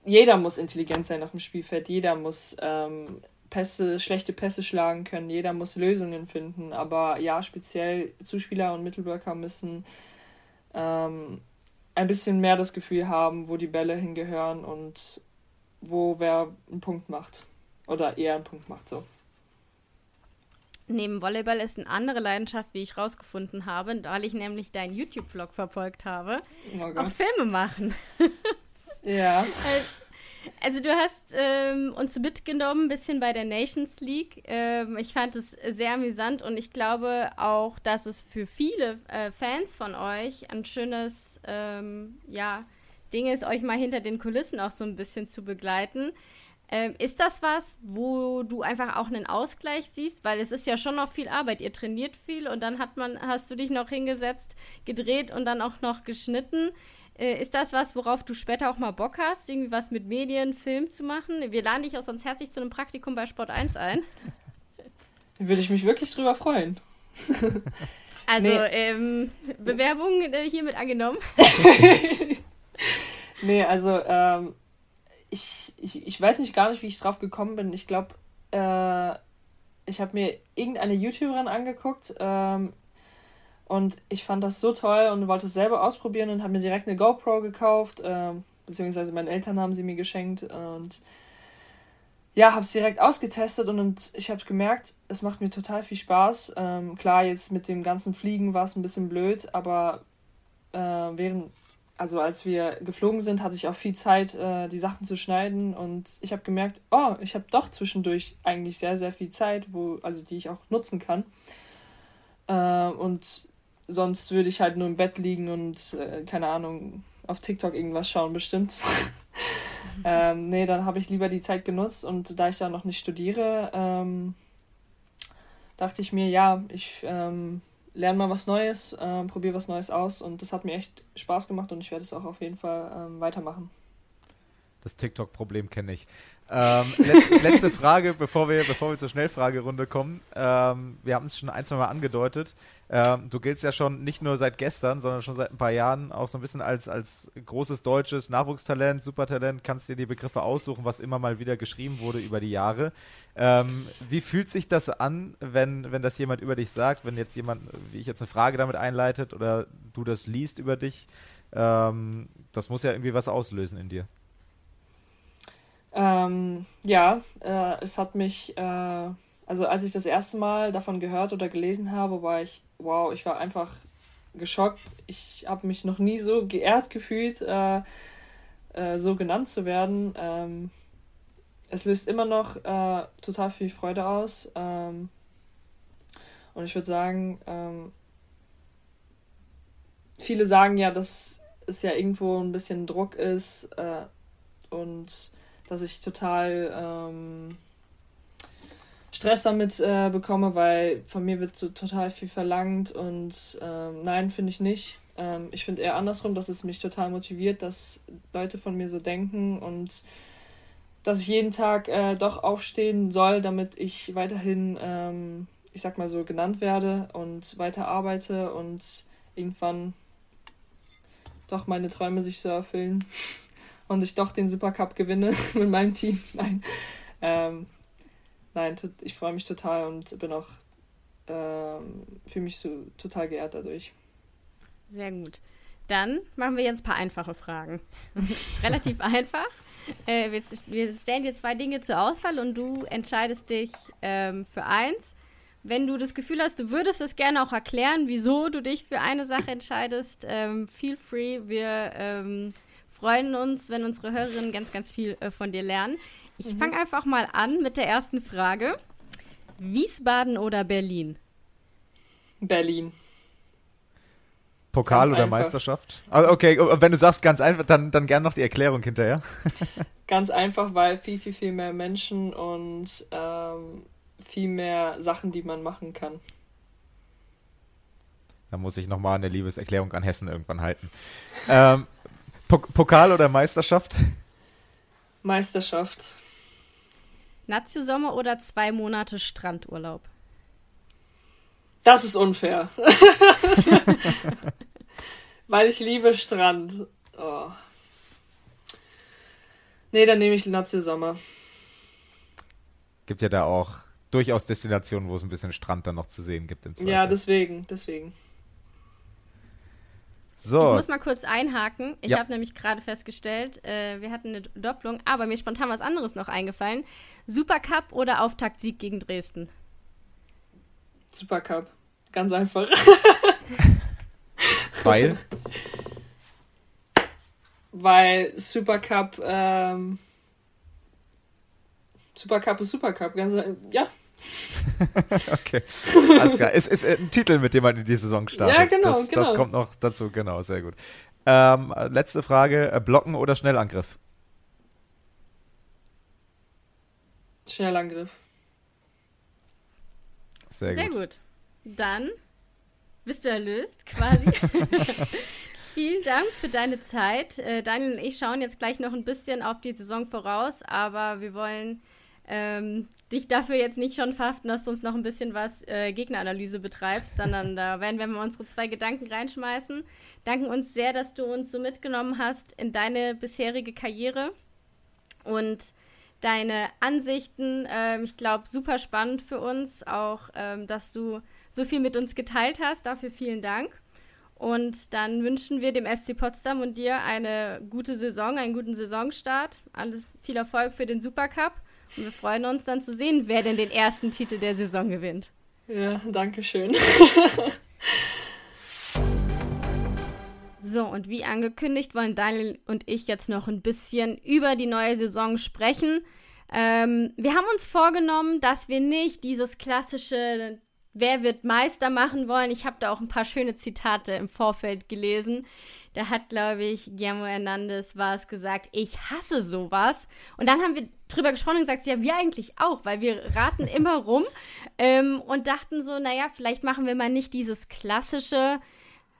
[SPEAKER 4] Jeder muss intelligent sein auf dem Spielfeld, jeder muss ähm, Pässe, schlechte Pässe schlagen können, jeder muss Lösungen finden. Aber ja, speziell Zuspieler und Mittelblocker müssen ähm, ein bisschen mehr das Gefühl haben, wo die Bälle hingehören und wo wer einen Punkt macht. Oder eher einen Punkt macht, so.
[SPEAKER 2] Neben Volleyball ist eine andere Leidenschaft, wie ich rausgefunden habe, weil ich nämlich deinen YouTube-Vlog verfolgt habe. Oh auch Filme machen.
[SPEAKER 4] ja.
[SPEAKER 2] Äh, also du hast ähm, uns mitgenommen ein bisschen bei der Nations League. Ähm, ich fand es sehr amüsant und ich glaube auch, dass es für viele äh, Fans von euch ein schönes ähm, ja, Ding ist, euch mal hinter den Kulissen auch so ein bisschen zu begleiten. Ähm, ist das was, wo du einfach auch einen Ausgleich siehst? Weil es ist ja schon noch viel Arbeit. Ihr trainiert viel und dann hat man, hast du dich noch hingesetzt, gedreht und dann auch noch geschnitten. Äh, ist das was, worauf du später auch mal Bock hast, irgendwie was mit Medien, Film zu machen? Wir laden dich auch sonst herzlich zu einem Praktikum bei Sport 1 ein.
[SPEAKER 4] Würde ich mich wirklich drüber freuen.
[SPEAKER 2] Also, nee. ähm, Bewerbung äh, hiermit angenommen.
[SPEAKER 4] nee, also, ähm, ich, ich, ich weiß nicht gar nicht, wie ich drauf gekommen bin. Ich glaube, äh, ich habe mir irgendeine YouTuberin angeguckt ähm, und ich fand das so toll und wollte es selber ausprobieren und habe mir direkt eine GoPro gekauft, äh, beziehungsweise meine Eltern haben sie mir geschenkt und ja, habe es direkt ausgetestet und, und ich habe gemerkt, es macht mir total viel Spaß. Ähm, klar, jetzt mit dem ganzen Fliegen war es ein bisschen blöd, aber äh, während also als wir geflogen sind, hatte ich auch viel Zeit, äh, die Sachen zu schneiden und ich habe gemerkt, oh, ich habe doch zwischendurch eigentlich sehr, sehr viel Zeit, wo, also die ich auch nutzen kann. Äh, und sonst würde ich halt nur im Bett liegen und, äh, keine Ahnung, auf TikTok irgendwas schauen, bestimmt. ähm, nee, dann habe ich lieber die Zeit genutzt und da ich ja noch nicht studiere, ähm, dachte ich mir, ja, ich ähm, lerne mal was Neues, äh, probiere was Neues aus und das hat mir echt Spaß gemacht und ich werde es auch auf jeden Fall ähm, weitermachen.
[SPEAKER 3] Das TikTok-Problem kenne ich. Ähm, letzte, letzte, Frage, bevor wir, bevor wir zur Schnellfragerunde kommen. Ähm, wir haben es schon ein, zwei Mal angedeutet. Ähm, du giltst ja schon nicht nur seit gestern, sondern schon seit ein paar Jahren auch so ein bisschen als, als großes deutsches Nachwuchstalent, Supertalent. Kannst dir die Begriffe aussuchen, was immer mal wieder geschrieben wurde über die Jahre. Ähm, wie fühlt sich das an, wenn, wenn das jemand über dich sagt, wenn jetzt jemand, wie ich jetzt eine Frage damit einleitet oder du das liest über dich? Ähm, das muss ja irgendwie was auslösen in dir.
[SPEAKER 4] Ähm, ja, äh, es hat mich, äh, also als ich das erste Mal davon gehört oder gelesen habe, war ich, wow, ich war einfach geschockt. Ich habe mich noch nie so geehrt gefühlt, äh, äh so genannt zu werden. Ähm, es löst immer noch äh, total viel Freude aus. Ähm, und ich würde sagen, ähm, viele sagen ja, dass es ja irgendwo ein bisschen Druck ist äh, und dass ich total ähm, Stress damit äh, bekomme, weil von mir wird so total viel verlangt und ähm, nein, finde ich nicht. Ähm, ich finde eher andersrum, dass es mich total motiviert, dass Leute von mir so denken und dass ich jeden Tag äh, doch aufstehen soll, damit ich weiterhin, ähm, ich sag mal so, genannt werde und weiter arbeite und irgendwann doch meine Träume sich so erfüllen und ich doch den Supercup gewinne mit meinem Team. Nein. Ähm, nein, ich freue mich total und bin auch ähm, fühle mich so total geehrt dadurch.
[SPEAKER 2] Sehr gut. Dann machen wir jetzt ein paar einfache Fragen. Relativ einfach. Äh, wir, stellen dir zwei Dinge zur Auswahl und du entscheidest dich ähm, für eins. Wenn du das Gefühl hast, du würdest es gerne auch erklären, wieso du dich für eine Sache entscheidest, ähm, feel free. Wir ähm, freuen uns, wenn unsere Hörerinnen ganz, ganz viel äh, von dir lernen. Ich mhm. fange einfach mal an mit der ersten Frage. Wiesbaden oder Berlin?
[SPEAKER 4] Berlin.
[SPEAKER 3] Pokal ganz oder einfach. Meisterschaft? Also okay, wenn du sagst ganz einfach, dann, dann gern noch die Erklärung hinterher.
[SPEAKER 4] ganz einfach, weil viel, viel, viel mehr Menschen und ähm, viel mehr Sachen, die man machen kann.
[SPEAKER 3] Da muss ich nochmal eine Liebeserklärung an Hessen irgendwann halten. ähm, Pokal oder Meisterschaft?
[SPEAKER 4] Meisterschaft.
[SPEAKER 2] Nazio Sommer oder zwei Monate Strandurlaub?
[SPEAKER 4] Das ist unfair. Weil ich liebe Strand. Oh. Nee, dann nehme ich Nazio Sommer.
[SPEAKER 3] Gibt ja da auch durchaus Destinationen, wo es ein bisschen Strand dann noch zu sehen gibt.
[SPEAKER 4] ja, deswegen, deswegen.
[SPEAKER 2] So. Ich muss mal kurz einhaken. Ich ja. habe nämlich gerade festgestellt, äh, wir hatten eine Doppelung, aber mir ist spontan was anderes noch eingefallen. Supercup oder Auftaktsieg gegen Dresden?
[SPEAKER 4] Supercup. Ganz einfach.
[SPEAKER 3] Weil?
[SPEAKER 4] Weil Supercup, ähm, Supercup ist Supercup. Ganz, ja,
[SPEAKER 3] okay, alles klar. Es ist ein Titel, mit dem man in die Saison startet.
[SPEAKER 4] Ja, genau,
[SPEAKER 3] das,
[SPEAKER 4] genau.
[SPEAKER 3] Das kommt noch dazu, genau, sehr gut. Ähm, letzte Frage, äh, Blocken oder Schnellangriff?
[SPEAKER 4] Schnellangriff.
[SPEAKER 3] Sehr,
[SPEAKER 2] sehr gut. gut. Dann bist du erlöst, quasi. Vielen Dank für deine Zeit. Äh, Daniel und ich schauen jetzt gleich noch ein bisschen auf die Saison voraus, aber wir wollen ähm, dich dafür jetzt nicht schon verhaften, dass du uns noch ein bisschen was äh, Gegneranalyse betreibst, sondern da werden wir mal unsere zwei Gedanken reinschmeißen. Danken uns sehr, dass du uns so mitgenommen hast in deine bisherige Karriere und deine Ansichten. Ähm, ich glaube, super spannend für uns, auch ähm, dass du so viel mit uns geteilt hast. Dafür vielen Dank. Und dann wünschen wir dem SC Potsdam und dir eine gute Saison, einen guten Saisonstart. Alles viel Erfolg für den Supercup. Und wir freuen uns dann zu sehen, wer denn den ersten Titel der Saison gewinnt.
[SPEAKER 4] Ja, danke schön.
[SPEAKER 2] so, und wie angekündigt, wollen Daniel und ich jetzt noch ein bisschen über die neue Saison sprechen. Ähm, wir haben uns vorgenommen, dass wir nicht dieses klassische Wer wird Meister machen wollen. Ich habe da auch ein paar schöne Zitate im Vorfeld gelesen. Da hat, glaube ich, Guillermo Hernandez war es gesagt, ich hasse sowas. Und dann haben wir drüber gesprochen und gesagt, ja, wir eigentlich auch, weil wir raten immer rum ähm, und dachten so, naja, vielleicht machen wir mal nicht dieses klassische,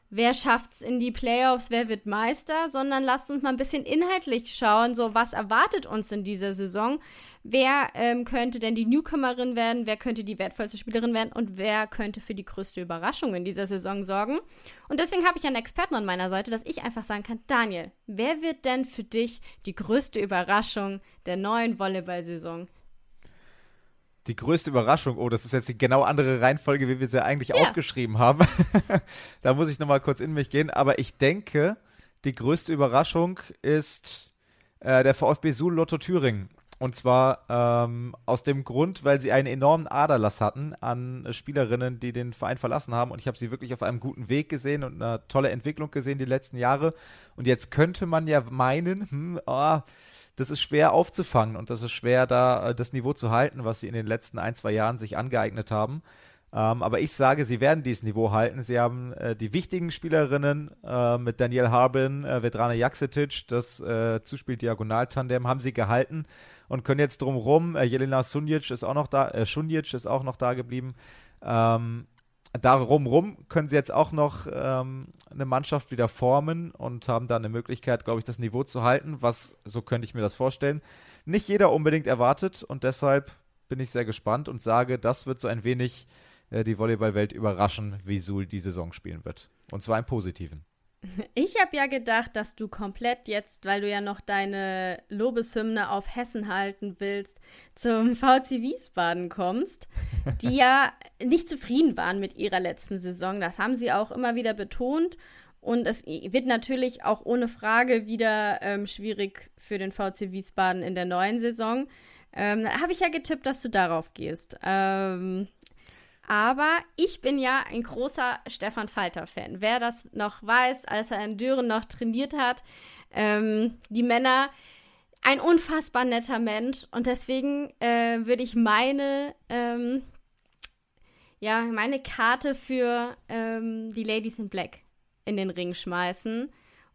[SPEAKER 2] wer schafft's in die Playoffs, wer wird Meister, sondern lasst uns mal ein bisschen inhaltlich schauen, so was erwartet uns in dieser Saison, wer ähm, könnte denn die Newcomerin werden, wer könnte die wertvollste Spielerin werden und wer könnte für die größte Überraschung in dieser Saison sorgen. Und deswegen habe ich einen Experten an meiner Seite, dass ich einfach sagen kann, Daniel, wer wird denn für dich die größte Überraschung der neuen Volleyball-Saison?
[SPEAKER 3] Die größte Überraschung, oh, das ist jetzt die genau andere Reihenfolge, wie wir sie eigentlich ja. aufgeschrieben haben. da muss ich nochmal kurz in mich gehen. Aber ich denke, die größte Überraschung ist äh, der VfB Suhl Lotto Thüringen. Und zwar ähm, aus dem Grund, weil sie einen enormen Aderlass hatten an Spielerinnen, die den Verein verlassen haben. Und ich habe sie wirklich auf einem guten Weg gesehen und eine tolle Entwicklung gesehen die letzten Jahre. Und jetzt könnte man ja meinen, hm, oh, das ist schwer aufzufangen und das ist schwer, da äh, das Niveau zu halten, was sie in den letzten ein, zwei Jahren sich angeeignet haben. Ähm, aber ich sage, sie werden dieses Niveau halten. Sie haben äh, die wichtigen Spielerinnen äh, mit Daniel Harbin, äh, Vedrana Jaksetic, das äh, Zuspiel-Diagonal-Tandem haben sie gehalten und können jetzt drumherum, äh, Jelena Sunjic ist auch noch da, äh, Sunjic ist auch noch da geblieben. Ähm, darum rum können sie jetzt auch noch ähm, eine Mannschaft wieder formen und haben da eine Möglichkeit, glaube ich, das Niveau zu halten, was, so könnte ich mir das vorstellen. nicht jeder unbedingt erwartet und deshalb bin ich sehr gespannt und sage, das wird so ein wenig äh, die Volleyballwelt überraschen, wie Suhl die Saison spielen wird. Und zwar im Positiven.
[SPEAKER 2] Ich habe ja gedacht, dass du komplett jetzt, weil du ja noch deine Lobeshymne auf Hessen halten willst, zum VC Wiesbaden kommst, die ja nicht zufrieden waren mit ihrer letzten Saison. Das haben sie auch immer wieder betont. Und es wird natürlich auch ohne Frage wieder ähm, schwierig für den VC Wiesbaden in der neuen Saison. Ähm, da habe ich ja getippt, dass du darauf gehst. Ähm, aber ich bin ja ein großer Stefan Falter-Fan. Wer das noch weiß, als er in Düren noch trainiert hat, ähm, die Männer, ein unfassbar netter Mensch. Und deswegen äh, würde ich meine, ähm, ja, meine Karte für ähm, die Ladies in Black in den Ring schmeißen.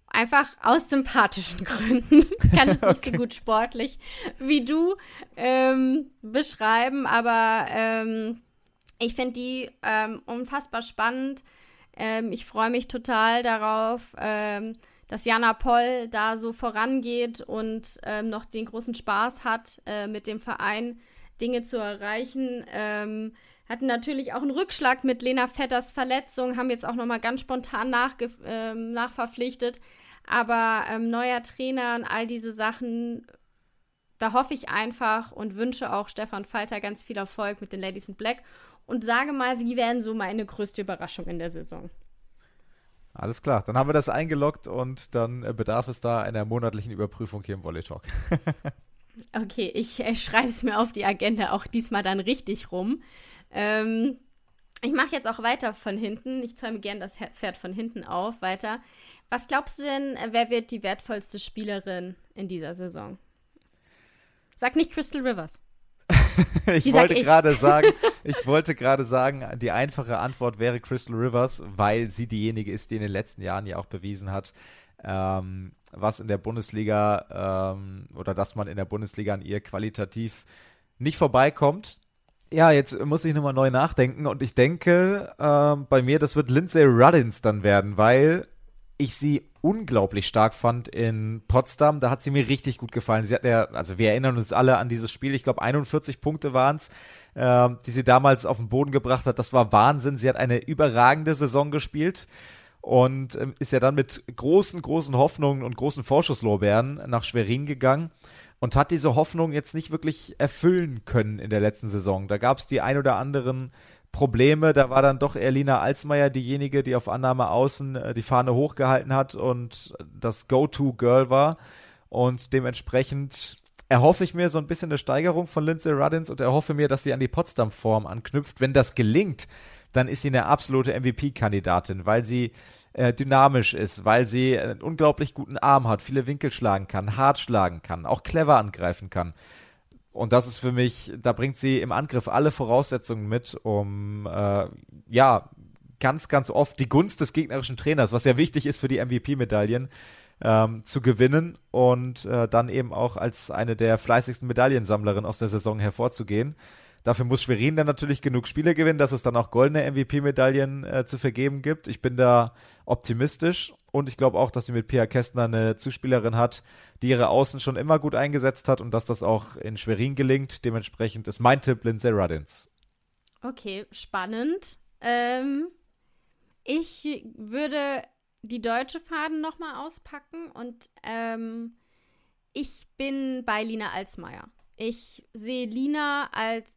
[SPEAKER 2] Einfach aus sympathischen Gründen. Kann es nicht okay. so gut sportlich wie du ähm, beschreiben, aber ähm, ich finde die ähm, unfassbar spannend. Ähm, ich freue mich total darauf, ähm, dass Jana Poll da so vorangeht und ähm, noch den großen Spaß hat, äh, mit dem Verein Dinge zu erreichen. Ähm, hatten natürlich auch einen Rückschlag mit Lena Vetters Verletzung, haben jetzt auch nochmal ganz spontan nachge ähm, nachverpflichtet. Aber neuer Trainer und all diese Sachen da hoffe ich einfach und wünsche auch Stefan Falter ganz viel Erfolg mit den Ladies in Black und sage mal, sie werden so meine größte Überraschung in der Saison.
[SPEAKER 3] Alles klar, dann haben wir das eingeloggt und dann äh, bedarf es da einer monatlichen Überprüfung hier im Volley Talk.
[SPEAKER 2] okay, ich äh, schreibe es mir auf die Agenda auch diesmal dann richtig rum. Ähm, ich mache jetzt auch weiter von hinten. Ich zäume gern das Pferd von hinten auf, weiter. Was glaubst du denn, äh, wer wird die wertvollste Spielerin in dieser Saison? Sag nicht Crystal Rivers.
[SPEAKER 3] ich wollte gerade sagen, ich wollte gerade sagen, die einfache Antwort wäre Crystal Rivers, weil sie diejenige ist, die in den letzten Jahren ja auch bewiesen hat, ähm, was in der Bundesliga ähm, oder dass man in der Bundesliga an ihr qualitativ nicht vorbeikommt. Ja, jetzt muss ich nochmal neu nachdenken und ich denke ähm, bei mir, das wird Lindsay Ruddins dann werden, weil ich sie unglaublich stark fand in Potsdam. Da hat sie mir richtig gut gefallen. Sie hat ja, also wir erinnern uns alle an dieses Spiel. Ich glaube, 41 Punkte waren es, äh, die sie damals auf den Boden gebracht hat. Das war Wahnsinn. Sie hat eine überragende Saison gespielt und äh, ist ja dann mit großen, großen Hoffnungen und großen Vorschusslorbeeren nach Schwerin gegangen und hat diese Hoffnung jetzt nicht wirklich erfüllen können in der letzten Saison. Da gab es die ein oder anderen Probleme. Da war dann doch Erlina Alsmeier diejenige, die auf Annahme außen äh, die Fahne hochgehalten hat und das Go-To-Girl war. Und dementsprechend erhoffe ich mir so ein bisschen eine Steigerung von Lindsay Ruddins und erhoffe mir, dass sie an die Potsdam-Form anknüpft. Wenn das gelingt, dann ist sie eine absolute MVP-Kandidatin, weil sie äh, dynamisch ist, weil sie einen unglaublich guten Arm hat, viele Winkel schlagen kann, hart schlagen kann, auch clever angreifen kann. Und das ist für mich, da bringt sie im Angriff alle Voraussetzungen mit, um äh, ja ganz, ganz oft die Gunst des gegnerischen Trainers, was ja wichtig ist für die MVP-Medaillen, ähm, zu gewinnen und äh, dann eben auch als eine der fleißigsten Medaillensammlerinnen aus der Saison hervorzugehen. Dafür muss Schwerin dann natürlich genug Spiele gewinnen, dass es dann auch goldene MVP-Medaillen äh, zu vergeben gibt. Ich bin da optimistisch und ich glaube auch, dass sie mit Pia Kästner eine Zuspielerin hat, die ihre Außen schon immer gut eingesetzt hat und dass das auch in Schwerin gelingt. Dementsprechend ist mein Tipp Lindsay Ruddins.
[SPEAKER 2] Okay, spannend. Ähm, ich würde die deutsche Faden nochmal auspacken und ähm, ich bin bei Lina Alsmeier. Ich sehe Lina als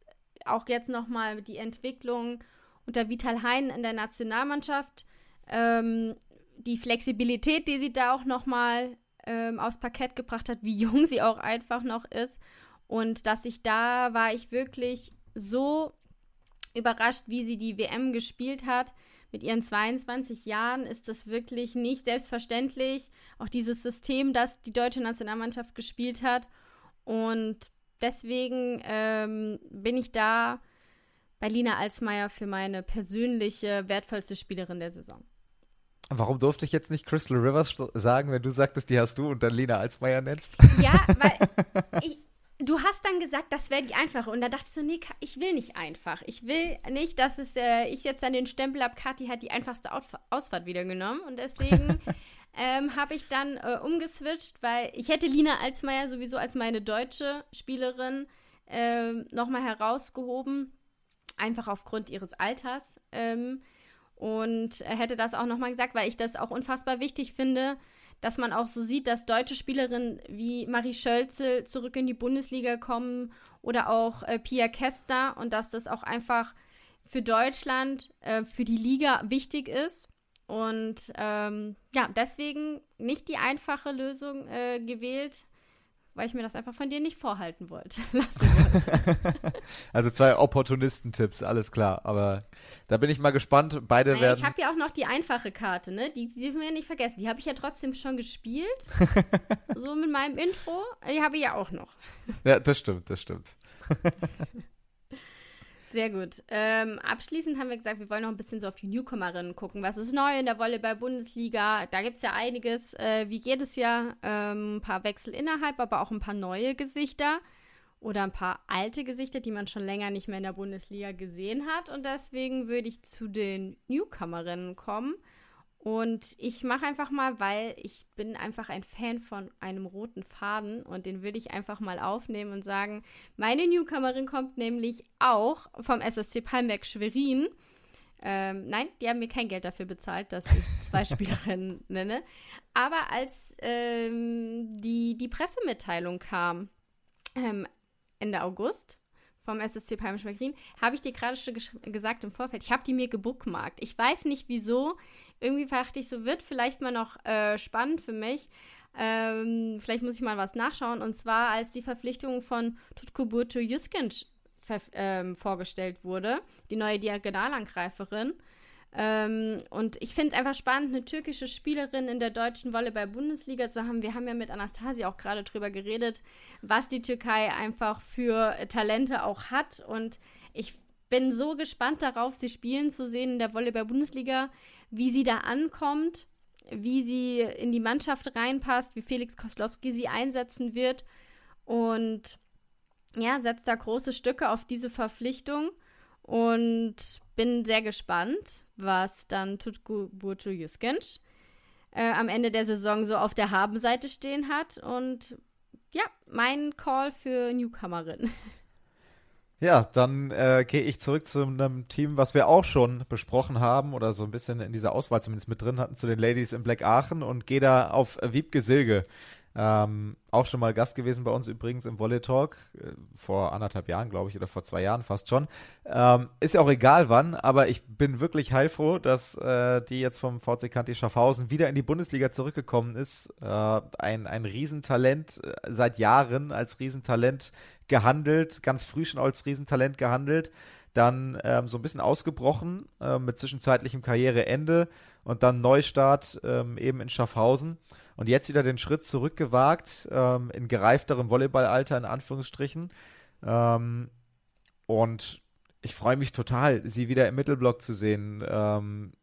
[SPEAKER 2] auch jetzt nochmal die Entwicklung unter Vital Hein in der Nationalmannschaft, ähm, die Flexibilität, die sie da auch nochmal ähm, aufs Parkett gebracht hat, wie jung sie auch einfach noch ist. Und dass ich da war ich wirklich so überrascht, wie sie die WM gespielt hat. Mit ihren 22 Jahren ist das wirklich nicht selbstverständlich. Auch dieses System, das die deutsche Nationalmannschaft gespielt hat. Und deswegen ähm, bin ich da bei Lina Alsmeier für meine persönliche wertvollste Spielerin der Saison.
[SPEAKER 3] Warum durfte ich jetzt nicht Crystal Rivers sagen, wenn du sagtest, die hast du und dann Lina Alsmeier nennst?
[SPEAKER 2] Ja, weil ich, du hast dann gesagt, das wäre die einfache. Und da dachte ich so, nee, ich will nicht einfach. Ich will nicht, dass es, äh, ich jetzt dann den Stempel habe, Kathi hat die einfachste Outf Ausfahrt wieder genommen. Und deswegen ähm, habe ich dann äh, umgeswitcht, weil ich hätte Lina Alsmeier sowieso als meine deutsche Spielerin äh, nochmal herausgehoben, einfach aufgrund ihres Alters. Ähm, und hätte das auch nochmal gesagt, weil ich das auch unfassbar wichtig finde, dass man auch so sieht, dass deutsche Spielerinnen wie Marie Schölzel zurück in die Bundesliga kommen oder auch äh, Pia Kästner und dass das auch einfach für Deutschland, äh, für die Liga wichtig ist. Und ähm, ja, deswegen nicht die einfache Lösung äh, gewählt, weil ich mir das einfach von dir nicht vorhalten wollte.
[SPEAKER 3] also zwei Opportunistentipps, alles klar. Aber da bin ich mal gespannt. Beide naja, werden.
[SPEAKER 2] Ich habe ja auch noch die einfache Karte, ne? Die, die dürfen wir ja nicht vergessen. Die habe ich ja trotzdem schon gespielt. so mit meinem Intro. Die habe ich ja auch noch.
[SPEAKER 3] ja, das stimmt, das stimmt.
[SPEAKER 2] Sehr gut. Ähm, abschließend haben wir gesagt, wir wollen noch ein bisschen so auf die Newcomerinnen gucken. Was ist neu in der Volleyball-Bundesliga? Da gibt es ja einiges, äh, wie jedes Jahr. Ähm, ein paar Wechsel innerhalb, aber auch ein paar neue Gesichter oder ein paar alte Gesichter, die man schon länger nicht mehr in der Bundesliga gesehen hat. Und deswegen würde ich zu den Newcomerinnen kommen. Und ich mache einfach mal, weil ich bin einfach ein Fan von einem roten Faden und den würde ich einfach mal aufnehmen und sagen, meine Newcomerin kommt nämlich auch vom SSC Palmberg Schwerin. Ähm, nein, die haben mir kein Geld dafür bezahlt, dass ich zwei Spielerinnen nenne. Aber als ähm, die, die Pressemitteilung kam, ähm, Ende August, vom SSC Palm Schwerin, habe ich dir gerade schon gesagt im Vorfeld, ich habe die mir gebookmarkt. Ich weiß nicht wieso. Irgendwie dachte ich, so wird vielleicht mal noch äh, spannend für mich. Ähm, vielleicht muss ich mal was nachschauen. Und zwar, als die Verpflichtung von Tutkuburtu Juskinc ähm, vorgestellt wurde, die neue Diagonalangreiferin. Ähm, und ich finde einfach spannend, eine türkische Spielerin in der deutschen Volleyball-Bundesliga zu haben. Wir haben ja mit Anastasia auch gerade drüber geredet, was die Türkei einfach für Talente auch hat. Und ich bin so gespannt darauf, sie spielen zu sehen in der Volleyball-Bundesliga, wie sie da ankommt, wie sie in die Mannschaft reinpasst, wie Felix Koslowski sie einsetzen wird. Und ja, setzt da große Stücke auf diese Verpflichtung und bin sehr gespannt, was dann Tutku Burcu Juskenc äh, am Ende der Saison so auf der Habenseite stehen hat. Und ja, mein Call für Newcomerin.
[SPEAKER 3] Ja, dann äh, gehe ich zurück zu einem Team, was wir auch schon besprochen haben oder so ein bisschen in dieser Auswahl zumindest mit drin hatten, zu den Ladies in Black Aachen und gehe da auf Wiebke Silge. Ähm, auch schon mal Gast gewesen bei uns übrigens im Volley Talk, äh, vor anderthalb Jahren, glaube ich, oder vor zwei Jahren fast schon. Ähm, ist ja auch egal wann, aber ich bin wirklich heilfroh, dass äh, die jetzt vom VC Kanti Schaffhausen wieder in die Bundesliga zurückgekommen ist. Äh, ein, ein Riesentalent, äh, seit Jahren als Riesentalent gehandelt, ganz früh schon als Riesentalent gehandelt dann ähm, so ein bisschen ausgebrochen äh, mit zwischenzeitlichem Karriereende und dann Neustart ähm, eben in Schaffhausen und jetzt wieder den Schritt zurückgewagt ähm, in gereifterem Volleyballalter in Anführungsstrichen. Ähm, und ich freue mich total, sie wieder im Mittelblock zu sehen. Ähm,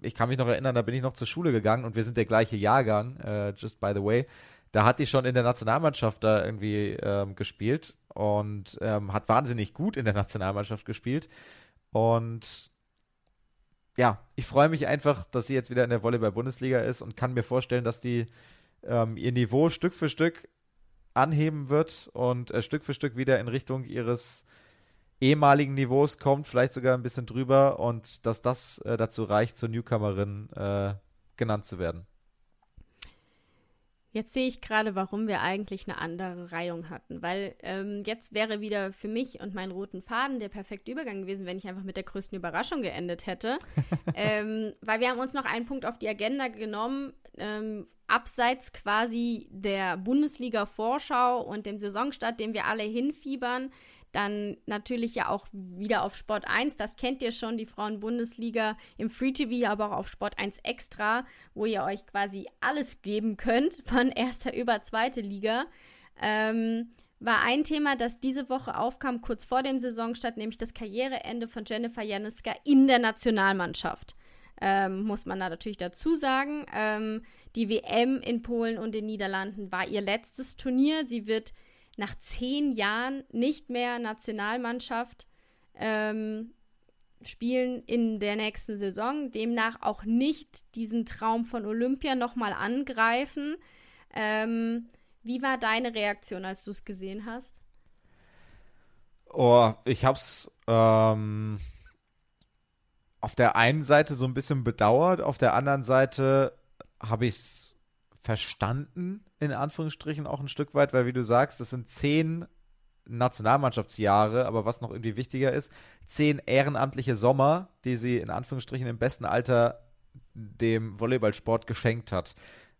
[SPEAKER 3] ich kann mich noch erinnern, da bin ich noch zur Schule gegangen und wir sind der gleiche Jahrgang, äh, just by the way. Da hat die schon in der Nationalmannschaft da irgendwie ähm, gespielt und ähm, hat wahnsinnig gut in der Nationalmannschaft gespielt. Und ja, ich freue mich einfach, dass sie jetzt wieder in der Volleyball-Bundesliga ist und kann mir vorstellen, dass die ähm, ihr Niveau Stück für Stück anheben wird und äh, Stück für Stück wieder in Richtung ihres ehemaligen Niveaus kommt, vielleicht sogar ein bisschen drüber und dass das äh, dazu reicht, zur Newcomerin äh, genannt zu werden.
[SPEAKER 2] Jetzt sehe ich gerade, warum wir eigentlich eine andere Reihung hatten, weil ähm, jetzt wäre wieder für mich und meinen roten Faden der perfekte Übergang gewesen, wenn ich einfach mit der größten Überraschung geendet hätte. ähm, weil wir haben uns noch einen Punkt auf die Agenda genommen, ähm, abseits quasi der Bundesliga-Vorschau und dem Saisonstart, dem wir alle hinfiebern, dann natürlich ja auch wieder auf Sport 1. Das kennt ihr schon, die Frauen-Bundesliga im Free TV, aber auch auf Sport 1 Extra, wo ihr euch quasi alles geben könnt, von erster über zweite Liga. Ähm, war ein Thema, das diese Woche aufkam, kurz vor dem Saisonstart, nämlich das Karriereende von Jennifer Janiska in der Nationalmannschaft. Ähm, muss man da natürlich dazu sagen. Ähm, die WM in Polen und den Niederlanden war ihr letztes Turnier. Sie wird nach zehn Jahren nicht mehr Nationalmannschaft ähm, spielen in der nächsten Saison, demnach auch nicht diesen Traum von Olympia nochmal angreifen. Ähm, wie war deine Reaktion, als du es gesehen hast?
[SPEAKER 3] Oh, ich hab's ähm, auf der einen Seite so ein bisschen bedauert, auf der anderen Seite habe ich es verstanden, in Anführungsstrichen auch ein Stück weit, weil wie du sagst, das sind zehn Nationalmannschaftsjahre, aber was noch irgendwie wichtiger ist, zehn ehrenamtliche Sommer, die sie in Anführungsstrichen im besten Alter dem Volleyballsport geschenkt hat.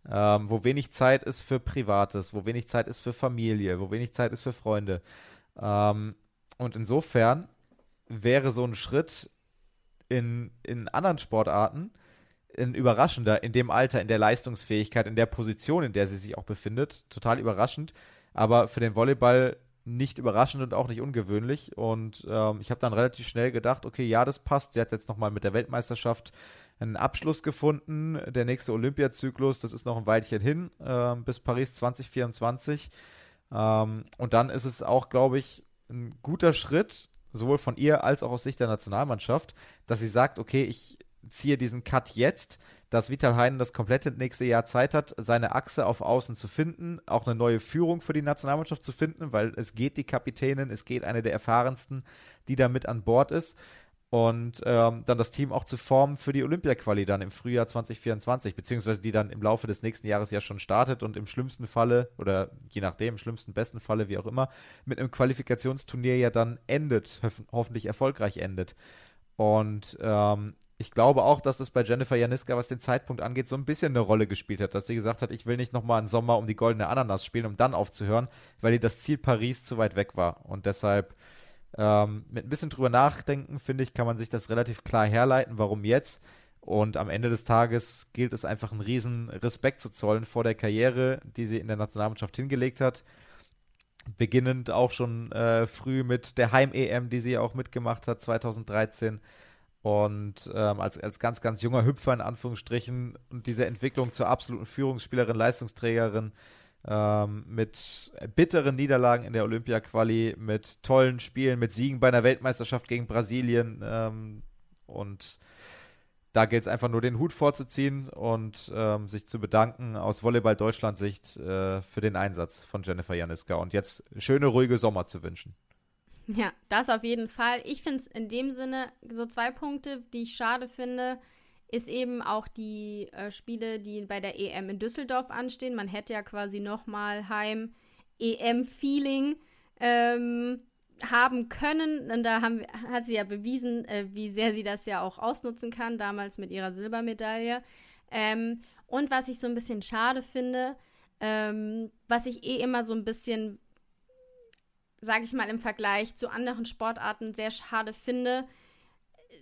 [SPEAKER 3] Ähm, wo wenig Zeit ist für Privates, wo wenig Zeit ist für Familie, wo wenig Zeit ist für Freunde. Ähm, und insofern wäre so ein Schritt in, in anderen Sportarten ein überraschender in dem Alter, in der Leistungsfähigkeit, in der Position, in der sie sich auch befindet. Total überraschend. Aber für den Volleyball nicht überraschend und auch nicht ungewöhnlich. Und ähm, ich habe dann relativ schnell gedacht, okay, ja, das passt. Sie hat jetzt nochmal mit der Weltmeisterschaft einen Abschluss gefunden. Der nächste Olympiazyklus, das ist noch ein Weilchen hin, äh, bis Paris 2024. Ähm, und dann ist es auch, glaube ich, ein guter Schritt, sowohl von ihr als auch aus Sicht der Nationalmannschaft, dass sie sagt, okay, ich ziehe diesen Cut jetzt, dass Vital Heinen das komplette nächste Jahr Zeit hat, seine Achse auf Außen zu finden, auch eine neue Führung für die Nationalmannschaft zu finden, weil es geht die Kapitänin, es geht eine der erfahrensten, die da mit an Bord ist. Und ähm, dann das Team auch zu formen für die Olympia-Quali dann im Frühjahr 2024, beziehungsweise die dann im Laufe des nächsten Jahres ja schon startet und im schlimmsten Falle, oder je nachdem, im schlimmsten, besten Falle, wie auch immer, mit einem Qualifikationsturnier ja dann endet, ho hoffentlich erfolgreich endet. Und ähm, ich glaube auch, dass das bei Jennifer Janiska, was den Zeitpunkt angeht, so ein bisschen eine Rolle gespielt hat, dass sie gesagt hat, ich will nicht nochmal einen Sommer um die goldene Ananas spielen, um dann aufzuhören, weil ihr das Ziel Paris zu weit weg war. Und deshalb ähm, mit ein bisschen drüber nachdenken, finde ich, kann man sich das relativ klar herleiten, warum jetzt. Und am Ende des Tages gilt es einfach einen riesen Respekt zu zollen vor der Karriere, die sie in der Nationalmannschaft hingelegt hat. Beginnend auch schon äh, früh mit der Heim-EM, die sie auch mitgemacht hat, 2013 und ähm, als, als ganz, ganz junger Hüpfer in Anführungsstrichen und diese Entwicklung zur absoluten Führungsspielerin, Leistungsträgerin ähm, mit bitteren Niederlagen in der Olympia-Quali, mit tollen Spielen, mit Siegen bei einer Weltmeisterschaft gegen Brasilien ähm, und da gilt es einfach nur den Hut vorzuziehen und ähm, sich zu bedanken aus Volleyball-Deutschland-Sicht äh, für den Einsatz von Jennifer Janiska und jetzt schöne, ruhige Sommer zu wünschen.
[SPEAKER 2] Ja, das auf jeden Fall. Ich finde es in dem Sinne so zwei Punkte, die ich schade finde, ist eben auch die äh, Spiele, die bei der EM in Düsseldorf anstehen. Man hätte ja quasi nochmal Heim EM-Feeling ähm, haben können. Und da haben, hat sie ja bewiesen, äh, wie sehr sie das ja auch ausnutzen kann, damals mit ihrer Silbermedaille. Ähm, und was ich so ein bisschen schade finde, ähm, was ich eh immer so ein bisschen sage ich mal, im Vergleich zu anderen Sportarten sehr schade finde.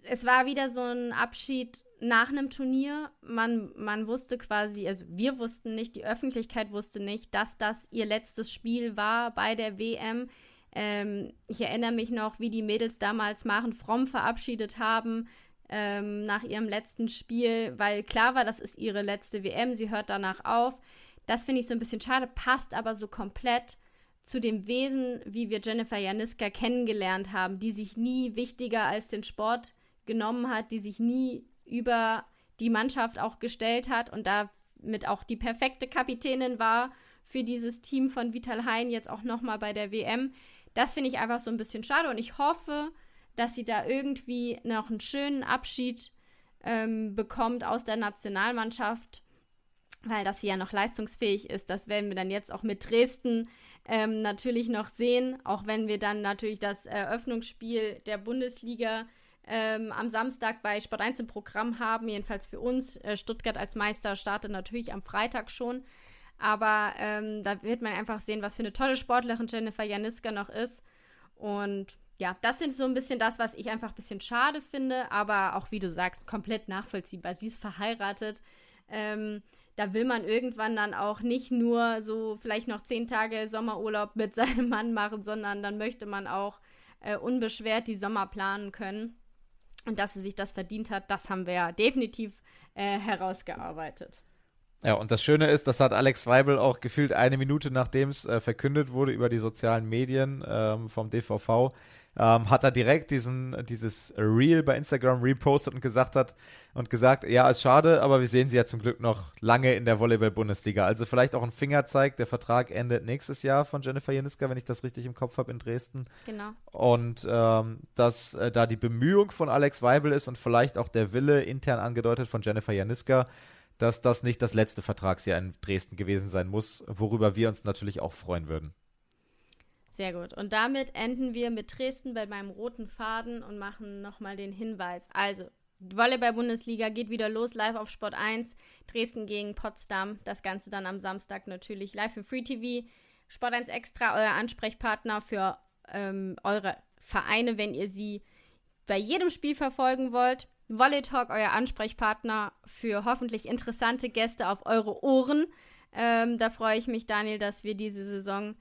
[SPEAKER 2] Es war wieder so ein Abschied nach einem Turnier. Man, man wusste quasi, also wir wussten nicht, die Öffentlichkeit wusste nicht, dass das ihr letztes Spiel war bei der WM. Ähm, ich erinnere mich noch, wie die Mädels damals Maren Fromm verabschiedet haben ähm, nach ihrem letzten Spiel, weil klar war, das ist ihre letzte WM, sie hört danach auf. Das finde ich so ein bisschen schade, passt aber so komplett zu dem Wesen, wie wir Jennifer Janiska kennengelernt haben, die sich nie wichtiger als den Sport genommen hat, die sich nie über die Mannschaft auch gestellt hat und damit auch die perfekte Kapitänin war für dieses Team von Vital Hein jetzt auch nochmal bei der WM. Das finde ich einfach so ein bisschen schade und ich hoffe, dass sie da irgendwie noch einen schönen Abschied ähm, bekommt aus der Nationalmannschaft, weil das sie ja noch leistungsfähig ist. Das werden wir dann jetzt auch mit Dresden ähm, natürlich noch sehen, auch wenn wir dann natürlich das Eröffnungsspiel der Bundesliga ähm, am Samstag bei Sport 1 im Programm haben, jedenfalls für uns. Äh, Stuttgart als Meister startet natürlich am Freitag schon. Aber ähm, da wird man einfach sehen, was für eine tolle Sportlerin Jennifer Janiska noch ist. Und ja, das ist so ein bisschen das, was ich einfach ein bisschen schade finde, aber auch wie du sagst, komplett nachvollziehbar. Sie ist verheiratet. Ähm, da will man irgendwann dann auch nicht nur so vielleicht noch zehn Tage Sommerurlaub mit seinem Mann machen, sondern dann möchte man auch äh, unbeschwert die Sommer planen können. Und dass sie sich das verdient hat, das haben wir ja definitiv äh, herausgearbeitet.
[SPEAKER 3] Ja, und das Schöne ist, das hat Alex Weibel auch gefühlt eine Minute nachdem es äh, verkündet wurde über die sozialen Medien ähm, vom DVV, ähm, hat er direkt diesen, dieses Reel bei Instagram repostet und gesagt hat und gesagt, ja, ist schade, aber wir sehen sie ja zum Glück noch lange in der Volleyball-Bundesliga. Also vielleicht auch ein Fingerzeig, der Vertrag endet nächstes Jahr von Jennifer Janiska, wenn ich das richtig im Kopf habe, in Dresden.
[SPEAKER 2] Genau.
[SPEAKER 3] Und ähm, dass äh, da die Bemühung von Alex Weibel ist und vielleicht auch der Wille intern angedeutet von Jennifer Janiska, dass das nicht das letzte Vertragsjahr in Dresden gewesen sein muss, worüber wir uns natürlich auch freuen würden.
[SPEAKER 2] Sehr gut. Und damit enden wir mit Dresden bei meinem roten Faden und machen nochmal den Hinweis. Also, Volleyball-Bundesliga geht wieder los, live auf Sport 1. Dresden gegen Potsdam. Das Ganze dann am Samstag natürlich live im Free TV. Sport 1 Extra, euer Ansprechpartner für ähm, eure Vereine, wenn ihr sie bei jedem Spiel verfolgen wollt. Volley Talk, euer Ansprechpartner für hoffentlich interessante Gäste auf eure Ohren. Ähm, da freue ich mich, Daniel, dass wir diese Saison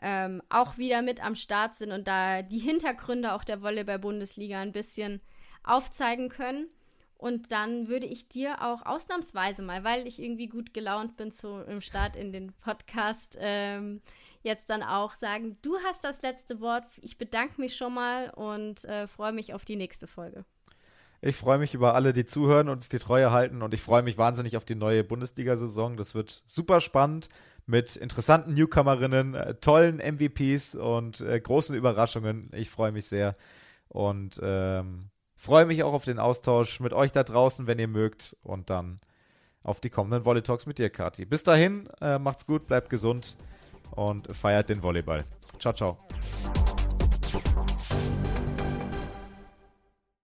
[SPEAKER 2] ähm, auch wieder mit am Start sind und da die Hintergründe auch der Volleyball-Bundesliga ein bisschen aufzeigen können. Und dann würde ich dir auch ausnahmsweise mal, weil ich irgendwie gut gelaunt bin zu, im Start in den Podcast, ähm, jetzt dann auch sagen, du hast das letzte Wort. Ich bedanke mich schon mal und äh, freue mich auf die nächste Folge.
[SPEAKER 3] Ich freue mich über alle, die zuhören und uns die Treue halten und ich freue mich wahnsinnig auf die neue Bundesliga-Saison. Das wird super spannend mit interessanten Newcomerinnen, äh, tollen MVPs und äh, großen Überraschungen. Ich freue mich sehr und ähm, freue mich auch auf den Austausch mit euch da draußen, wenn ihr mögt und dann auf die kommenden Volley Talks mit dir, Kati. Bis dahin, äh, macht's gut, bleibt gesund und feiert den Volleyball. Ciao, ciao.